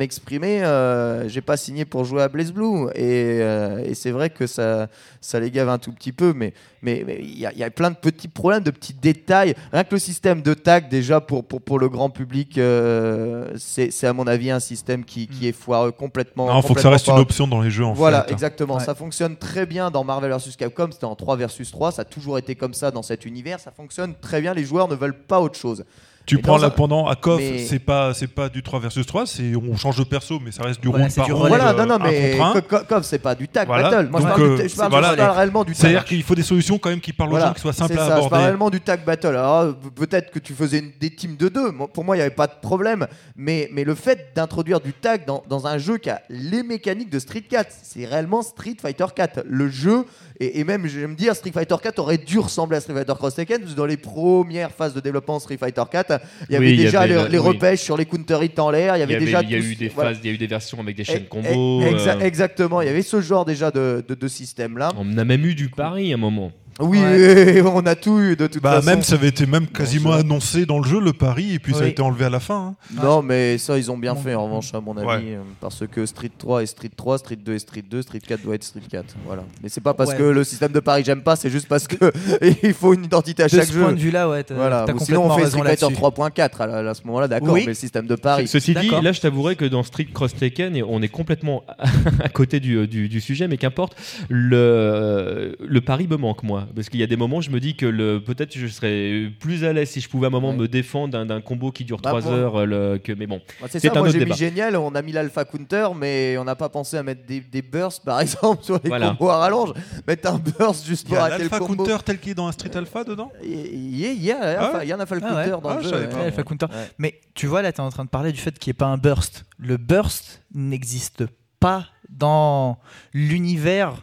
euh, J'ai pas signé pour jouer à Blaze Blue, et, euh, et c'est vrai que ça, ça les gave un tout petit peu, mais mais mais il y, a- il y a plein de petits problèmes, de petits détails. Rien que le système de tag, déjà pour, pour, pour le grand public, euh, c'est c'est à mon avis un système qui, qui est foireux complètement. Non, faut que ça reste une option dans les jeux en Voilà, fait. exactement. Ouais. Ça fonctionne très bien dans Marvel vs Capcom. C'était en 3 vs 3. Ça a toujours été comme ça dans cet univers. Ça fonctionne très bien. Les joueurs ne veulent pas autre chose. Tu Mais prends là un- pendant à KOF, mais- c'est pas c'est pas du 3 versus 3, c'est on change de perso mais ça reste du Voilà, round c'est par du round. relais. Voilà, euh, non, non, un mais contre un. Co- Co- KOF, c'est pas du tag Voilà. battle. Moi, je Donc, parle, euh, du, je parle, voilà. je parle réellement du tag. C'est-à-dire qu'il faut des solutions quand même qui parlent aux gens, qui soient simples à ça, Je parle aborder. réellement du tag battle. Alors, euh, peut-être que tu faisais une- des teams de deux. Pour moi, il n'y avait pas de problème. Mais, mais le fait d'introduire du tag dans, dans un jeu qui a les mécaniques de Street 4, c'est réellement Street Fighter 4. Le jeu, et, et même, je vais me dire, Street Fighter 4 aurait dû ressembler à Street Fighter Cross Tekken. Dans les premières phases de développement Street Fighter 4, il y avait Oui, il y déjà avait les, le- les oui. repêches sur les counter hits en l'air. Il y avait déjà il y a eu des voilà. phases, il y a eu des versions avec des chaînes combo. exa- euh, Exactement, il y avait ce genre déjà de, de, de système là. On a même eu du pari à un moment. Oui, Ouais. on a tout eu de toute Bah façon. même ça avait été même quasiment annoncé dans le jeu le pari et puis ça a été enlevé à la fin. hein. Non, mais ça, ils ont bien Bon. fait en revanche, à mon avis. Ouais. euh, Parce que Street 3 est Street 3, Street 2 est Street 2, Street 4 doit être Street 4. Voilà. Mais c'est pas parce Ouais. que le système de Paris j'aime pas, c'est juste parce que il faut une identité à De chaque ce jeu. point de vue-là, ouais, Voilà. t'as Ou sinon, on complètement fait Street Fighter là-dessus. 3.4 à, ce moment-là, d'accord. Oui. Mais le système de Paris. Ceci dit, là, je t'avouerais que dans Street Cross Tekken, et on est complètement à côté du, du- du sujet, mais qu'importe, le, le pari me manque, moi. Parce qu'il y a des moments, je me dis que le- peut-être je serais plus à l'aise si je pouvais à un moment Ouais. me défendre d'un- combo qui dure Bah, 3 moi- heures. euh, le- que, mais bon, Bah, c'est ça, un moi autre j'ai débat. mis génial, on a mis l'alpha counter, mais on n'a pas pensé à mettre des, des bursts par exemple sur les Voilà. combos à rallonge. Mettre un burst juste Il y pour a arrêter le l'alpha combo. counter tel qu'il est dans un Street Alpha dedans? Il y, a- il y a, Ah ouais? Y a un alpha Ah ouais? counter dans Ah, le je jeu. alpha counter. Mais tu vois, là, tu es en train de parler du fait qu'il n'y ait pas un burst. Le burst n'existe pas dans l'univers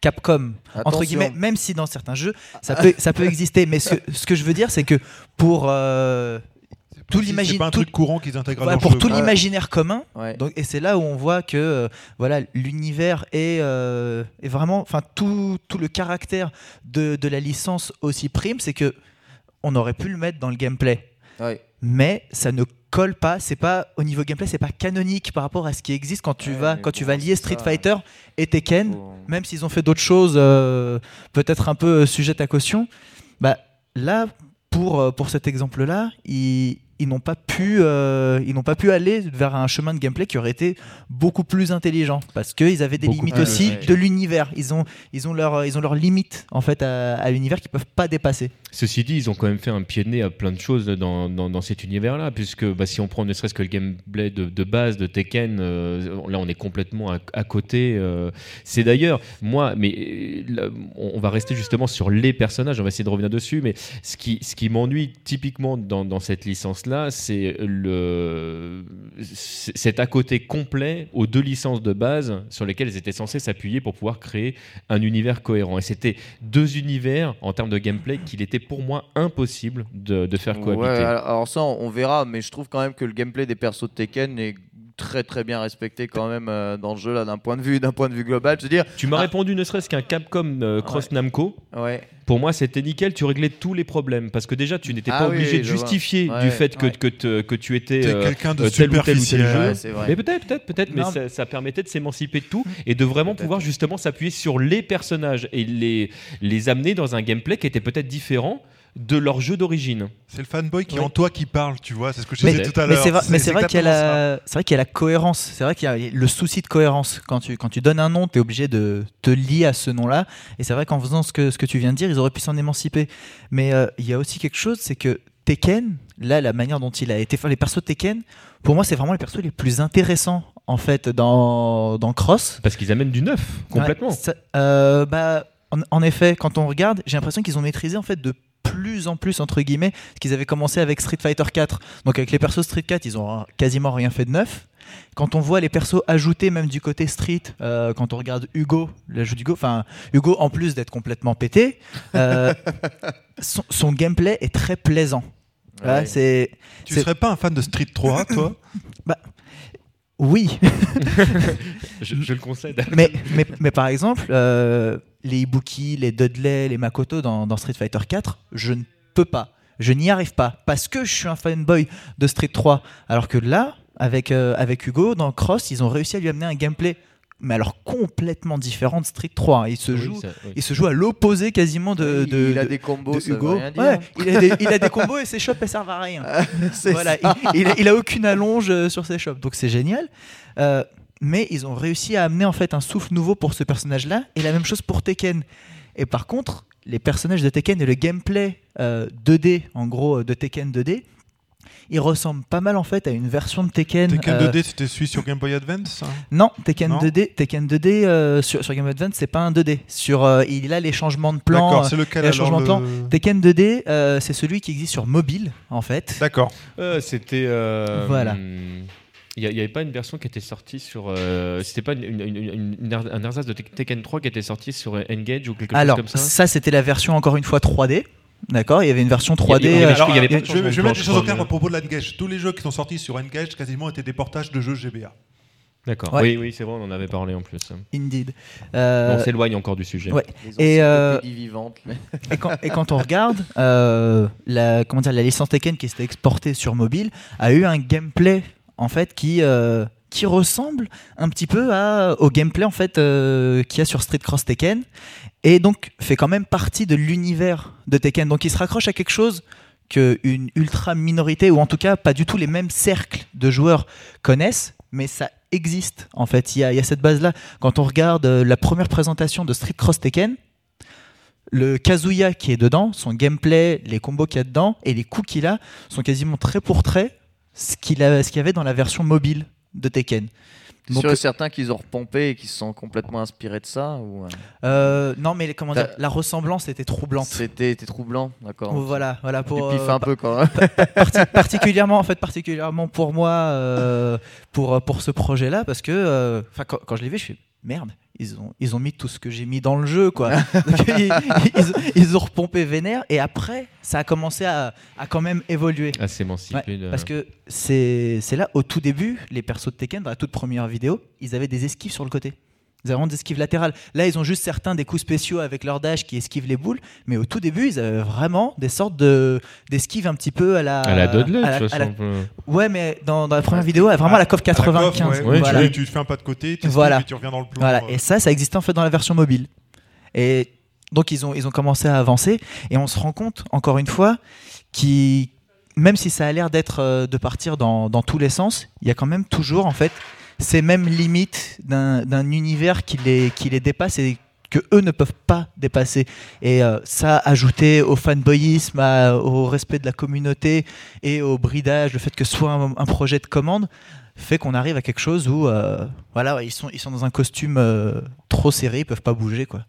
Capcom. Entre guillemets, même si dans certains jeux, ça peut, ça peut exister. Mais ce que, ce que je veux dire, c'est que pour euh, tout truc courant qu'ils intègrent voilà, dans pour tout. Ouais. l'imaginaire commun, Ouais. donc, et c'est là où on voit que euh, voilà l'univers est, euh, est vraiment, enfin tout, tout le caractère de, de la licence aussi prime, c'est que on aurait pu le mettre dans le gameplay, Ouais. mais ça ne colle pas. C'est pas au niveau gameplay, c'est pas canonique par rapport à ce qui existe quand tu Ouais, vas quand tu vas lier Street ça. Fighter et Tekken, même s'ils ont fait d'autres choses, euh, peut-être un peu sujettes à caution. Bah là, pour euh, pour cet exemple-là, ils ils n'ont pas pu euh, ils n'ont pas pu aller vers un chemin de gameplay qui aurait été beaucoup plus intelligent parce qu'ils avaient des Beaucoup limites aussi de l'univers ils ont ils ont leur ils ont leurs limites en fait à, à l'univers qu'ils peuvent pas dépasser Ceci dit, ils ont quand même fait un pied de nez à plein de choses dans, dans, dans cet univers-là, puisque bah, si on prend ne serait-ce que le gameplay de, de base de Tekken, euh, là on est complètement à, à côté. euh. c'est d'ailleurs, moi, mais là, on va rester justement sur les personnages, on va essayer de revenir dessus, mais ce qui, ce qui m'ennuie typiquement dans, dans cette licence-là, c'est le c'est- cet à côté complet aux deux licences de base sur lesquelles ils étaient censés s'appuyer pour pouvoir créer un univers cohérent. Et c'était deux univers en termes de gameplay qu'il était pour moi impossible de, de faire cohabiter. Ouais, alors ça, on verra, mais je trouve quand même que le gameplay des persos de Tekken est très très bien respecté quand même euh, dans le jeu là d'un point de vue d'un point de vue global. Je veux dire, Tu m'as Ah. répondu ne serait-ce qu'un Capcom euh, Cross Namco. ouais. Pour moi, c'était nickel. Tu réglais tous les problèmes parce que déjà, tu n'étais Ah pas oui, obligé de justifier Ouais, du fait que, ouais. que, te- que tu étais euh, quelqu'un de euh, tel ou tel ou tel superficiel. jeu. Mais peut-être, peut-être, peut-être, mais ça, ça permettait de s'émanciper de tout et de vraiment pouvoir justement s'appuyer sur les personnages et les, les amener dans un gameplay qui était peut-être différent de leur jeu d'origine. C'est le fanboy qui est en toi qui parle, tu vois, c'est ce que je Mais- disais tout à l'heure. mais c'est vrai qu'il y a la y a cohérence. C'est vrai qu'il y a le souci de cohérence. Quand tu quand tu donnes un nom tu es obligé de te lier à ce nom là et c'est vrai qu'en faisant ce que ce que tu viens de dire ils auraient pu s'en émanciper. Mais euh, il y a aussi quelque chose c'est que Tekken là la manière dont il a été fait les persos de Tekken pour moi c'est vraiment les persos les plus intéressants en fait dans dans Cross. Parce qu'ils amènent du neuf, complètement. Ouais, ça- euh, bah, en, en effet, quand on regarde, j'ai l'impression qu'ils ont maîtrisé en fait de plus en plus entre guillemets ce qu'ils avaient commencé avec Street Fighter 4. Donc avec les persos Street 4, ils ont quasiment rien fait de neuf. Quand on voit les persos ajoutés même du côté Street, euh, quand on regarde Hugo, l'ajout d'Hugo, enfin Hugo en plus d'être complètement pété, euh, son, son gameplay est très plaisant. Voilà, Ouais. c'est Tu serais pas un fan de Street 3, toi? oui, Je, je le concède. mais, mais, mais par exemple, euh, les Ibuki, les Dudley, les Makoto dans, dans Street Fighter 4, je ne peux pas. Je n'y arrive pas parce que je suis un fanboy de Street 3. Alors que là, avec, euh, avec Hugo, dans Cross, ils ont réussi à lui amener un gameplay, mais alors complètement différent de Street 3. Il se Oui, joue, ça- oui. il se joue à l'opposé quasiment de, il, de, il a de- des combos, de ça veut Hugo. rien dire. Ouais, il, a des, il a des combos et ses shops elles servent à rien. C'est Voilà, il, il a, il a aucune allonge euh, sur ses shops, donc c'est génial. Euh, mais ils ont réussi à amener en fait un souffle nouveau pour ce personnage-là, et la même chose pour Tekken. Et par contre, les personnages de Tekken et le gameplay euh, 2D, en gros euh, de Tekken 2D, Il ressemble pas mal en fait à une version de Tekken. Tekken euh, 2D, c'était celui sur Game Boy Advance hein Non, Tekken Non 2D, Tekken 2D euh, sur, sur Game Boy Advance, c'est pas un 2D. Sur, euh, il a les changements de plan. D'accord, euh, c'est lequel il y a alors changement de plan. le- Tekken 2D, euh, c'est celui qui existe sur mobile en fait. D'accord. Euh, C'était. euh, Voilà. hum, Il n'y avait pas une version qui était sortie sur. euh, C'était pas une, une- une- une- un ersatz de Tek- Tekken 3 qui était sorti sur Engage ou quelque Alors, chose comme ça ça, c'était la version encore une fois 3D. D'accord Il y avait une version 3D. Il y avait- il y avait- euh, il y avait pas de je, vais, de je vais mettre les plan, choses au clair crois, à propos de l'Engage. Tous les jeux qui sont sortis sur Engage quasiment étaient des portages de jeux GBA. D'accord. Ouais. Oui, oui, c'est vrai, on en avait parlé en plus. Indeed. Euh, on s'éloigne encore du sujet. ouais. Et, euh, encyclopédies vivantes. mais- et, quand, et quand on regarde, euh, la, comment dire, la licence Tekken qui s'était exportée sur mobile a eu un gameplay en fait qui, euh, qui ressemble un petit peu à, au gameplay en fait euh, qu'il y a sur Street Cross Tekken et donc fait quand même partie de l'univers de Tekken. Donc il se raccroche à quelque chose qu'une ultra minorité ou en tout cas pas du tout les mêmes cercles de joueurs connaissent, mais ça existe en fait. Il y a, cette base là. Quand on regarde euh, la première présentation de Street Cross Tekken, le Kazuya qui est dedans, son gameplay, les combos qu'il y a dedans et les coups qu'il a sont quasiment trait pour trait ce qu'il a- ce qu'il y avait dans la version mobile de Tekken. Donc, sûr et certain qu'ils ont repompé et qu'ils se sont complètement inspirés de ça ou euh, euh, non, mais comment dire, la ressemblance était troublante. C'était troublant, d'accord. Voilà, voilà pour euh, un peu quand parti- particulièrement en fait particulièrement pour moi euh, pour pour ce projet là parce que enfin quand, quand je l'ai vu je fais merde ils ont ils ont mis tout ce que j'ai mis dans le jeu quoi. Donc, ils, ils- ils ont repompé vénère et après ça a commencé à, à quand même évoluer. À s'émanciper. Ouais, de- parce que c'est c'est là au tout début les persos de Tekken dans la toute première vidéo ils avaient des esquives sur le côté ils avaient vraiment des esquives latérales. Là, ils ont juste certains des coups spéciaux avec leur dash qui esquivent les boules, mais au tout début, ils avaient vraiment des sortes de d'esquives un petit peu à la. À la Dudley, à la- de toute la- façon. Ouais, mais dans, dans la première vidéo, vraiment à la COF À la coffre, 95. ouais, Ouais, voilà. tu, tu fais un pas de côté, tu Voilà. et tu reviens dans le plan. Voilà. euh, Et ça, ça existait en fait dans la version mobile. Et donc, ils ont, ils ont commencé à avancer. Et on se rend compte, encore une fois, qui même si ça a l'air d'être euh, de partir dans, dans tous les sens, il y a quand même toujours en fait ces mêmes limites d'un univers qui les, les dépasse et que eux ne peuvent pas dépasser. Et euh, ça, ajouté au fanboyisme, au respect de la communauté et au bridage, le fait que ce soit un, un projet de commande, fait qu'on arrive à quelque chose où euh, voilà, ils sont, ils sont dans un costume euh, trop serré, ils peuvent pas bouger quoi.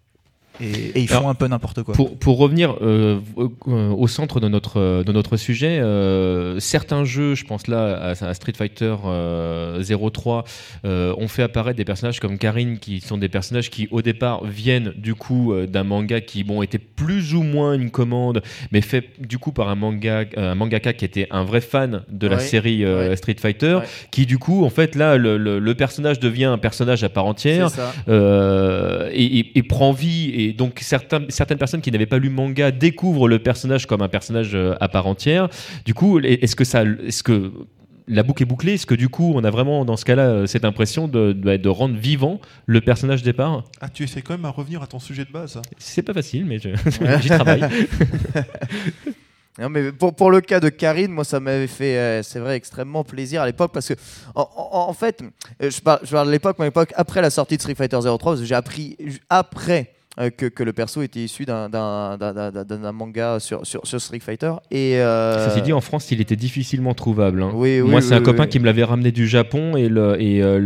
Et, et ils font Alors, un peu n'importe quoi. Pour, pour revenir euh, au, euh, au centre de notre, euh, de notre sujet, euh, certains jeux, je pense là à, à Street Fighter euh, 03, euh, ont fait apparaître des personnages comme Karine, qui sont des personnages qui au départ viennent du coup d'un manga qui bon était plus ou moins une commande, mais fait du coup par un manga, un mangaka qui était un vrai fan de la Ouais, série euh, ouais. Street Fighter, Ouais. qui du coup en fait là le, le- le personnage devient un personnage à part entière. Euh, et, et- et prend vie. Et donc certains, certaines personnes qui n'avaient pas lu manga découvrent le personnage comme un personnage euh, à part entière. Du coup, est-ce que ça, est-ce que la boucle est bouclée? Est-ce que du coup, on a vraiment dans ce cas-là euh, cette impression de, de, de rendre vivant le personnage départ Ah, tu essaies quand même à revenir à ton sujet de base. hein. C'est pas facile, mais j'y travaille. Non, mais pour, pour le cas de Karine, moi, ça m'avait fait, euh, c'est vrai, extrêmement plaisir à l'époque parce que, en, en- en fait, je parle, je parle de l'époque, mais l'époque, après la sortie de Street Fighter 03, parce que j'ai appris après que, que le perso était issu d'un- manga sur, sur, sur Street Fighter. Et, euh, Ceci dit, en France, il était difficilement trouvable. hein. Oui, oui, Moi, oui, c'est un copain qui me l'avait ramené du Japon et, le, et euh,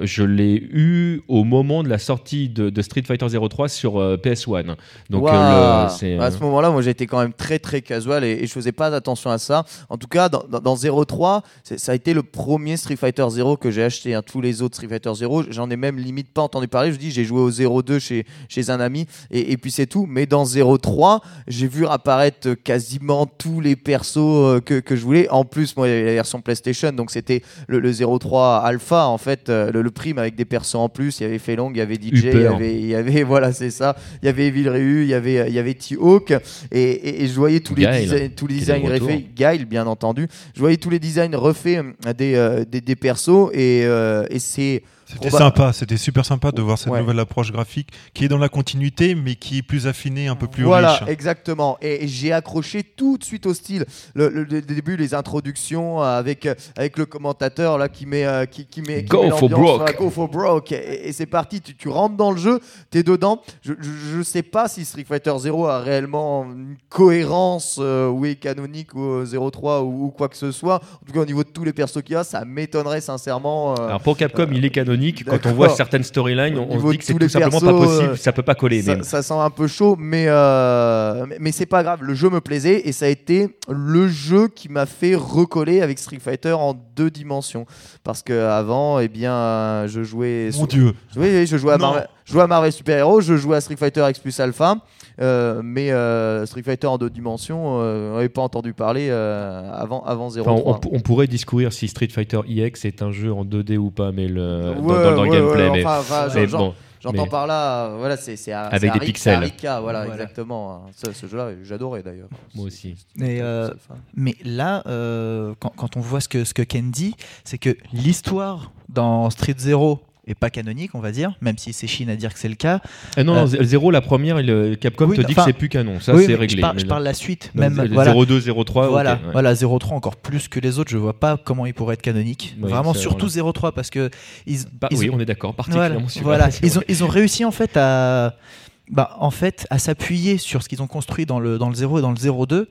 le- je l'ai eu au moment de la sortie de, de Street Fighter 03 sur euh, PS1. Donc, euh, le- à euh, ce moment-là, moi j'étais quand même très très casual et, et je faisais pas attention à ça. En tout cas, dans, dans, dans 03, c'est- ça a été le premier Street Fighter 0 que j'ai acheté. hein. Tous les autres Street Fighter 0, j'en ai même limite pas entendu parler. Je dis, j'ai joué au 02 chez, chez un ami et, et puis c'est tout. Mais dans 03, j'ai vu apparaître quasiment tous les persos euh, que, que je voulais. En plus, moi, il y avait la version PlayStation, donc c'était le, le 03 Alpha en fait, euh, le, le prime avec des persos en plus. Il y avait Felong, il y avait DJ, il y avait, il y avait voilà, c'est ça. Il y avait Evil Ryu, il y avait, il y avait T-Hawk et, et- et je voyais tous les, tous les designs refaits. Guile, bien entendu. Je voyais tous les designs refaits euh, des, euh, des, des persos et, euh, et c'est C'était Proba- sympa, c'était super sympa de voir cette Ouais. nouvelle approche graphique qui est dans la continuité mais qui est plus affinée, un peu plus voilà, riche. exactement. Et j'ai accroché tout de suite au style. Le, le- le début, les introductions avec, euh, avec le commentateur là qui met, euh, qui, qui met, qui Go met for broke. voilà, go for broke. Et, et c'est parti. Tu, tu rentres dans le jeu, t'es dedans. Je, je, je sais pas si Street Fighter 0 a réellement une cohérence euh, ou est canonique ou euh, 03 ou, ou quoi que ce soit. En tout cas, au niveau de tous les persos qu'il y a, ça m'étonnerait sincèrement. euh, Alors pour Capcom, il est canonique. Quand on voit certaines storylines, on, on se dit que c'est tout les simplement persos, pas possible, ça peut pas coller. ça, sent un peu chaud, mais, euh, mais, mais c'est pas grave. Le jeu me plaisait et ça a été le jeu qui m'a fait recoller avec Street Fighter en deux dimensions. Parce que avant, eh bien, je jouais. Mon Dieu. Oui, oui, je jouais à. Marvel, je jouais à Marvel Super Hero, je jouais à Street Fighter X plus Alpha. euh, mais euh, Street Fighter en deux dimensions, euh, on n'avait pas entendu parler euh, avant, avant 03. Enfin, on, on- on pourrait discourir si Street Fighter EX est un jeu en 2D ou pas, mais le, dans- Ouais, dans, dans le ouais, gameplay. ouais, mais enfin, enfin, mais genre- bon, J'entends Mais- par là, voilà, c'est Avec des pixels. à Rika, voilà, Voilà. exactement. Ce, ce jeu-là, j'adorais d'ailleurs. moi aussi. Et, euh, Mais là, euh, quand, quand on voit ce que, ce que Ken dit, c'est que l'histoire dans Street Zero est pas canonique, on va dire, même si c'est chine à dire que c'est le cas. Ah non, Euh, zéro, la première, le Capcom Oui, te dit que c'est plus canon. Ça, Oui, c'est réglé. Je, parle- mais je parle la suite, même voilà. 02, 03, voilà, ok, ouais. voilà, 03 encore plus que les autres, je vois pas comment il pourrait être canonique. Oui, Vraiment, surtout vrai. 03 parce que ils, Bah ils- oui, on est d'accord, voilà, particulièrement sur voilà. c'est ils ont ils ont réussi en fait à bah, en fait à s'appuyer sur ce qu'ils ont construit dans le dans le 0 et dans le 02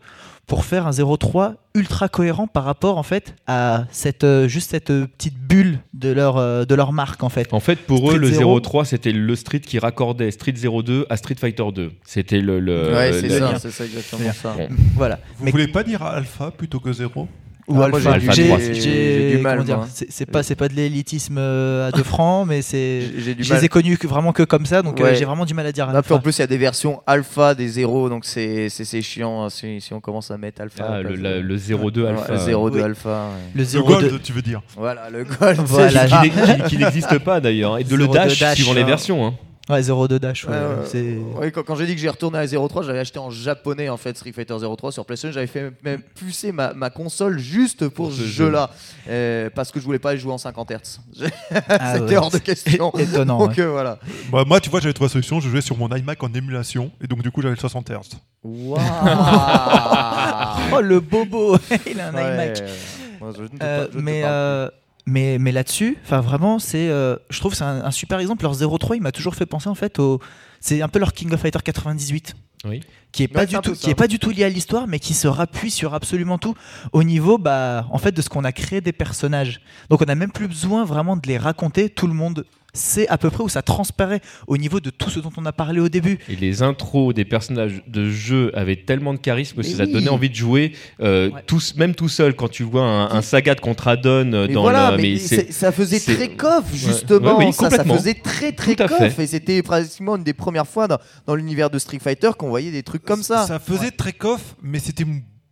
pour faire un 03 ultra cohérent par rapport en fait à cette euh, juste cette euh, petite bulle de leur euh, de leur marque en fait. En fait, pour eux, Street le Zero. 03, c'était le Street qui raccordait Street 02 à Street Fighter 2. C'était le. le- ouais, le- c'est le- ça, c'est ça exactement ça. Bon. Voilà. Vous Mais- voulez pas dire alpha plutôt que zéro? Ou Ah, Alpha. j'ai- du mal. C'est pas c'est pas de l'élitisme euh, à deux francs, mais c'est je les ai connus que- vraiment que comme ça, donc euh, Ouais. j'ai vraiment du mal à dire. Alpha. en plus, il y a des versions alpha des zéros, donc c'est c'est- c'est chiant hein, si, si on commence à mettre alpha. Ah, le, la- le 02 Ouais, alpha. 0 de Oui. alpha. ouais. le Le 02 gold, tu veux dire Voilà, le gold. Voilà. Qui n'ex- qui- qui n'existe pas d'ailleurs. Et de le 02 dash, dash, suivant les hein. versions. Hein. Ouais, 02 dash. ouais, ouais, c'est ouais, quand, quand j'ai dit que j'ai retourné à 03, j'avais acheté en japonais en fait Street Fighter 03 sur PlayStation. J'avais fait même pucer ma, ma console juste pour, Pour ce ce jeu. jeu-là euh, parce que je voulais pas jouer en 50 Hz. Ah, C'était ouais. hors de question. étonnant. Donc ouais. euh, voilà. Bah, Moi, tu vois, j'avais trouvé la solution. Je jouais sur mon iMac en émulation et donc du coup, j'avais le 60 Hz. Waouh. Oh le bobo, il a un Ouais. iMac. Moi, je Euh, je mais, euh, mais mais là-dessus, enfin vraiment, c'est, euh, je trouve, que c'est un, un super exemple. Leur 03, il m'a toujours fait penser en fait au, c'est un peu leur King of Fighter 98. Oui. Qui est pas Ouais, du tout, qui est pas du tout lié à l'histoire, mais qui se rappuie sur absolument tout au niveau, bah, en fait, de ce qu'on a créé des personnages. Donc on n'a même plus besoin vraiment de les raconter. Tout le monde sait à peu près où ça transparaît au niveau de tout ce dont on a parlé au début. Et les intros des personnages de jeu avaient tellement de charisme que ça oui. donnait envie de jouer, euh, Ouais. tous, même tout seul, quand tu vois un, un Sagat contre Adon euh, dans voilà, le. mais, mais c'est- c'est- ça faisait c'est- très coff justement. Ouais, oui, ça, faisait très très coff et c'était pratiquement une des premières fois dans, dans l'univers de Street Fighter qu'on voyait des trucs comme ça. Ça faisait très coff, mais c'était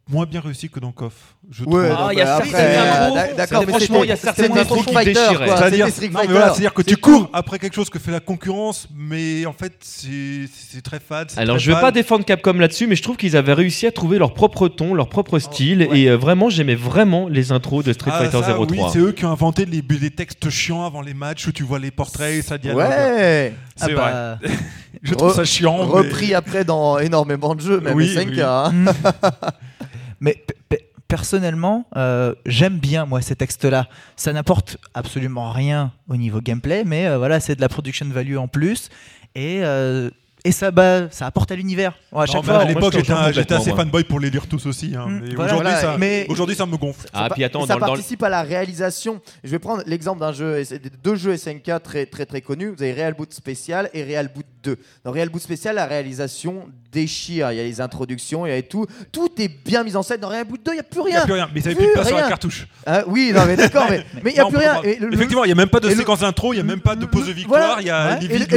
moins bien réussi que Donkov. Je ouais, ah, il y a bah, certaines euh, d'accord, mais franchement, il y a certaines intros qui déchiraient. C'est-à-dire, que tu cours après quelque chose que fait la concurrence, mais en fait, c'est très fade. Alors, je vais pas défendre Capcom là-dessus, mais je trouve qu'ils avaient réussi à trouver leur propre ton, leur propre oh, style, et euh, vraiment, j'aimais vraiment les intros de Street ah, Fighter 03. Oui, c'est eux qui ont inventé les textes chiants avant les matchs où tu vois les portraits, ça dialogue. Ouais, c'est ah, vrai. Bah, je trouve ça chiant. Repris après dans énormément de jeux, même 5. Mais pe- pe- personnellement, euh, j'aime bien moi ces textes-là. Ça n'apporte absolument rien au niveau gameplay, mais euh, voilà, c'est de la production value en plus et euh, et ça bah, ça apporte à l'univers. Ouais, à Non, chaque mais fois, à l'époque, j'étais assez fanboy pour les lire tous aussi. hein. Mm, Mais voilà. aujourd'hui, Voilà, ça, mais- aujourd'hui, ça me gonfle. Ah, Ça puis attends, ça dans, le- dans participe à la réalisation. Je vais prendre l'exemple d'un jeu, deux jeux SNK très très très connus. Vous avez Real Boot Spécial et Real Boot 2. Dans Real Boot Spécial, la réalisation déchire. Il y a les introductions, il y a tout. Tout est bien mis en scène. Dans Real Boot 2, il n'y a plus Il n'y a rien. plus rien. Mais ils n'avaient Plus plus de place sur la rien. cartouche. Hein, oui, non, mais d'accord, mais mais il n'y a Non, plus rien. pas- Et le- Effectivement, il n'y a même pas de séquence d'intro, il n'y a même pas de pause de victoire. Et,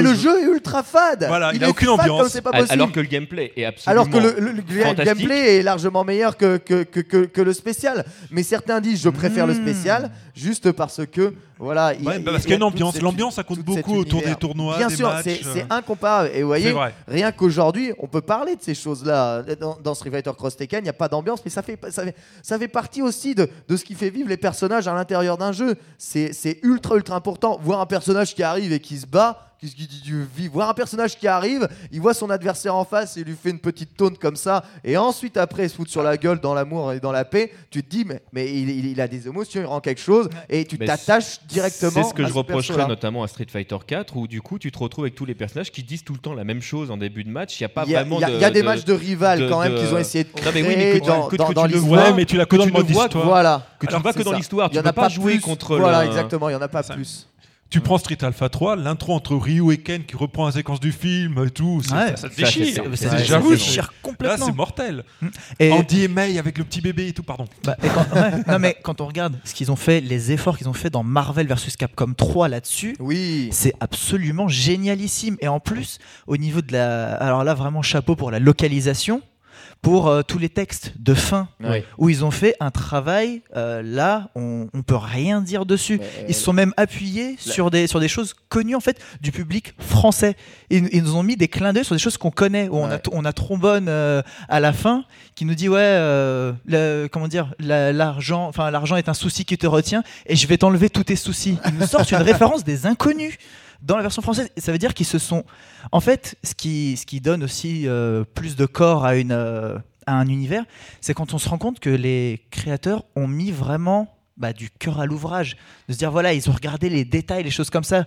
le, jeu est ultra fade. Voilà, il aucune ambiance. comme pas possible. alors que le gameplay est absolument Alors que le, le- le fantastique. gameplay est largement meilleur que, que, que, que- que le spécial. Mais certains disent je préfère le Mmh. spécial juste parce que voilà. Ouais, bah, il- parce il qu'il y a une ambiance. L'ambiance, ça compte beaucoup autour des tournois, Bien des sûr, c'est euh. c'est incomparable. Et vous voyez, rien qu'aujourd'hui, on peut parler de ces choses-là. Dans, dans Street Fighter Cross Tekken, il n'y a pas d'ambiance, mais ça fait, ça, fait, ça fait partie aussi de, de ce qui fait vivre les personnages à l'intérieur d'un jeu. C'est c'est ultra, ultra important. Voir un personnage qui arrive et qui se bat. Qu'est-ce qu'il dit du vivre Voir un personnage qui arrive, il voit son adversaire en face et il lui fait une petite taune comme ça, et ensuite après il se fout sur la gueule dans l'amour et dans la paix. Tu te dis, mais, mais il, il- il a des émotions, il rend quelque chose, et tu t'attaches directement. C'est ce que à je reprocherais notamment à Street Fighter 4 où du coup tu te retrouves avec tous les personnages qui disent tout le temps la même chose en début de match. Il n'y a pas y a, vraiment il y a- de. il y a des de- matchs de rival de- quand même de- qu'ils ont essayé de Non, mais oui, mais créer que tu- dans, que- dans- que dans tu le vois, mais tu l'as que que dans tu le mode histoire. Voilà. que tu ne vois que dans l'histoire. Il y Tu en peux a pas jouer plus. contre Voilà, exactement, il y en a pas plus. Tu prends Street Alpha 3, l'intro entre Ryu et Ken qui reprend la séquence du film et tout, Ouais. ça, ça te déchire. c'est- Ça, ça j'avoue, déchire Là, complètement. c'est mortel. Et- Andy et May avec le petit bébé et tout, pardon. Bah, et quand, ouais, non mais quand on regarde ce qu'ils ont fait, les efforts qu'ils ont fait dans Marvel vs Capcom 3 là-dessus, Oui. c'est absolument génialissime. Et en plus, au niveau de la, alors là vraiment chapeau pour la localisation, pour euh, tous les textes de fin Ouais. où ils ont fait un travail. euh, là, on, on peut rien dire dessus. Mais, Ils se sont même appuyés sur des sur des choses connues en fait du public français. Ils, ils nous ont mis des clins d'œil sur des choses qu'on connaît. Où on a Ouais. on a trombone euh, à la fin qui nous dit ouais euh, le- comment dire la- l'argent enfin l'argent est un souci qui te retient et je vais t'enlever tous tes soucis. Ils nous sortent une référence des inconnus dans la version française. Ça veut dire qu'ils se sont en fait ce qui ce qui donne aussi euh, plus de corps à une euh, à un univers, c'est quand on se rend compte que les créateurs ont mis vraiment bah, du cœur à l'ouvrage, de se dire voilà, ils ont regardé les détails, les choses comme ça.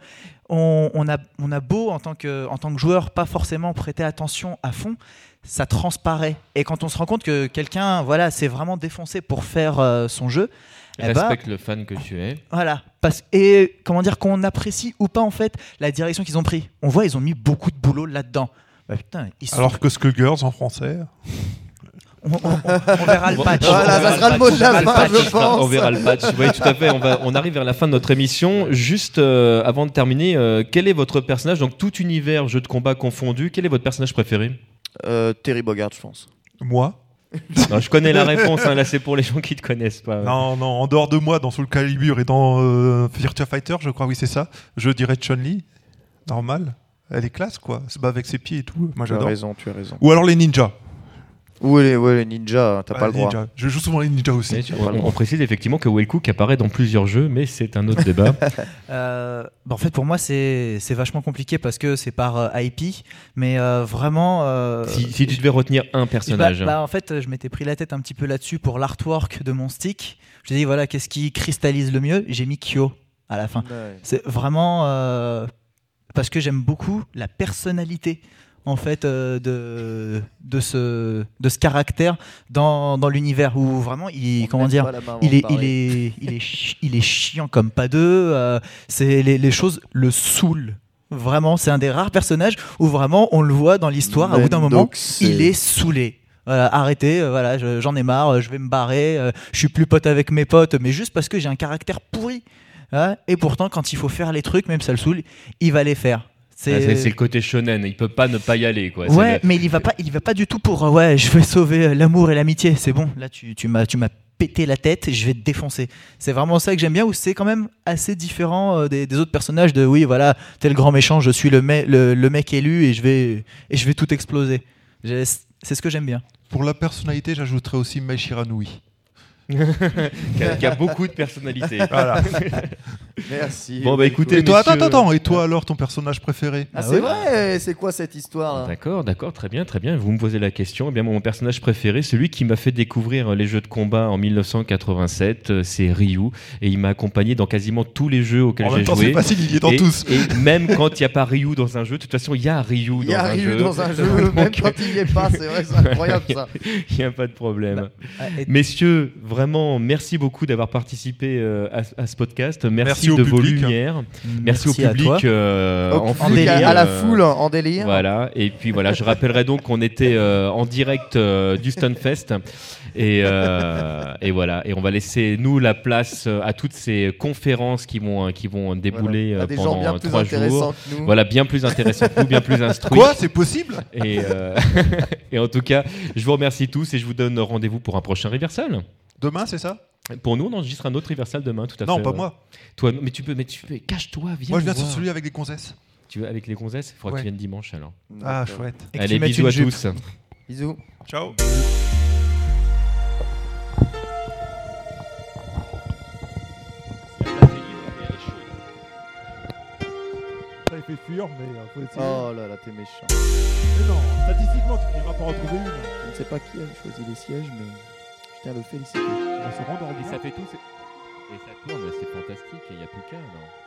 On, on a, on a beau en tant, que, en tant que joueur pas forcément prêter attention à fond, ça transparaît. Et quand on se rend compte que quelqu'un voilà, s'est vraiment défoncé pour faire euh, son jeu, eh ben, Respecte le fan que tu es. voilà. Parce, et comment dire qu'on apprécie ou pas en fait la direction qu'ils ont pris. On voit, ils ont mis beaucoup de boulot là-dedans. Bah, putain, ils sont- Alors que Skullgirls en français. on, on- on- on verra le patch. Voilà, On ça verra sera le mot de patch. la On verra le fin, patch. je Il sera- pense. On verra le patch. Oui, tout à fait. On, va, on arrive vers la fin de notre émission. Juste euh, avant de terminer, euh, quel est votre personnage Donc, tout univers, jeu de combat confondu, quel est votre personnage préféré? Euh, Terry Bogard, je pense. Moi Non, Je connais la réponse. hein, là, c'est pour les gens qui ne te connaissent pas. Non, non, en dehors de moi, dans Soul Calibur et dans euh, Virtua Fighter, je crois, oui, c'est ça. Je dirais Chun-Li. Normal. Elle est classe, quoi. Se bat avec ses pieds et tout. Moi, Tu as j'adore. raison, tu as raison. Ou alors les ninjas. Ou les, ouais, les ninjas, t'as pas le droit. ninjas. Je joue souvent les ninjas aussi. Tu- on, on précise effectivement que Will Cook apparaît dans plusieurs jeux, mais c'est un autre débat. Euh, bah, en fait, pour moi, c'est c'est vachement compliqué parce que c'est par euh, IP, mais euh, vraiment. euh, si, si tu devais retenir un personnage. Bah, bah, en fait, je m'étais pris la tête un petit peu là-dessus pour l'artwork de mon stick. Je me dit voilà, qu'est-ce qui cristallise le mieux? J'ai mis Kyo à la fin. Ouais. C'est vraiment euh, parce que j'aime beaucoup la personnalité en fait euh, de de ce de ce caractère dans, dans l'univers où vraiment il On comment dire il est, il, est, il, est il est chiant comme pas deux. euh, c'est les, les choses le saoulent. Vraiment, c'est un des rares personnages où vraiment on le voit dans l'histoire. Au bout d'un moment, il est saoulé. Voilà, arrêtez, euh, voilà, je- j'en ai marre, euh, je vais me barrer, euh, je suis plus pote avec mes potes, mais juste parce que j'ai un caractère pourri. Hein, et pourtant, quand il faut faire les trucs, même ça le saoule, il va les faire. Ah, C'est c'est le côté shonen. Il peut pas ne pas y aller. Quoi. Ouais, le- mais il y va pas, il y va pas du tout pour euh, ouais, je vais sauver euh, l'amour et l'amitié. C'est bon, là tu, tu m'as, tu m'as pété la tête, je vais te défoncer. C'est vraiment ça que j'aime bien, où c'est quand même assez différent euh, des, des autres personnages. De oui, voilà, t'es le grand méchant, je suis le, me- le, le mec élu et je vais, et je vais tout exploser. C'est ce que j'aime bien. Pour la personnalité, j'ajouterais aussi Mai Shiranui. qui, a, qui a beaucoup de personnalité. Voilà. Merci. Bon, bah écoutez, Et toi, attends, messieurs- attends, attends. Et toi alors, ton personnage préféré Ah, Ah c'est ouais vrai C'est quoi cette histoire D'accord, d'accord, très bien, très bien. Vous me posez la question. Eh bien, mon personnage préféré, celui qui m'a fait découvrir les jeux de combat en 1987, euh, c'est Ryu, et il m'a accompagné dans quasiment tous les jeux auxquels En j'ai même temps, c'est joué. facile, il y est dans et, tous. et même quand il n'y a pas Ryu dans un jeu, de toute façon, il y a Ryu Il y dans a un Ryu jeu. dans un jeu, Donc, même quand il y est pas, c'est vrai, c'est incroyable ça. Il n'y a pas de problème. Ah, et- Messieurs, vraiment, merci beaucoup d'avoir participé euh, à, à ce podcast. Merci, Merci au de vos public. lumières. Merci, au à public euh, Au en public, délire, à, à la foule en délire. Voilà, et puis voilà, je rappellerai donc qu'on était euh, en direct euh, du Stunfest. Et, euh, et voilà, et on va laisser nous la place euh, à toutes ces conférences qui vont, qui vont débouler Voilà. euh, pendant bien plus trois jours. intéressants que nous. Voilà, bien plus intéressant que nous, bien plus instruits. Quoi? C'est possible? Et, euh, et en tout cas, je vous remercie tous et je vous donne rendez-vous pour un prochain Reversal. Demain, c'est ça? Pour nous, on enregistre un autre Reversal demain, tout à Non, fait. pas moi. Toi, mais tu peux, mais tu peux, cache-toi, viens. Moi, je viens sur celui avec les gonzesses. Tu veux avec les gonzesses? Il faudra que tu viennes dimanche alors. Ah, chouette. Et Allez, bisous à jupe. tous. Bisous. Ciao. Ça, il fait fuir, mais euh, faut essayer. Oh là là, t'es méchant. Mais non, statistiquement, tu finiras par en trouver une. Je ne sais pas qui a choisi les sièges, mais tiens à le féliciter. On se rendre en Et ça fait tout. Et ça tourne, c'est fantastique. Il n'y a plus qu'un. non?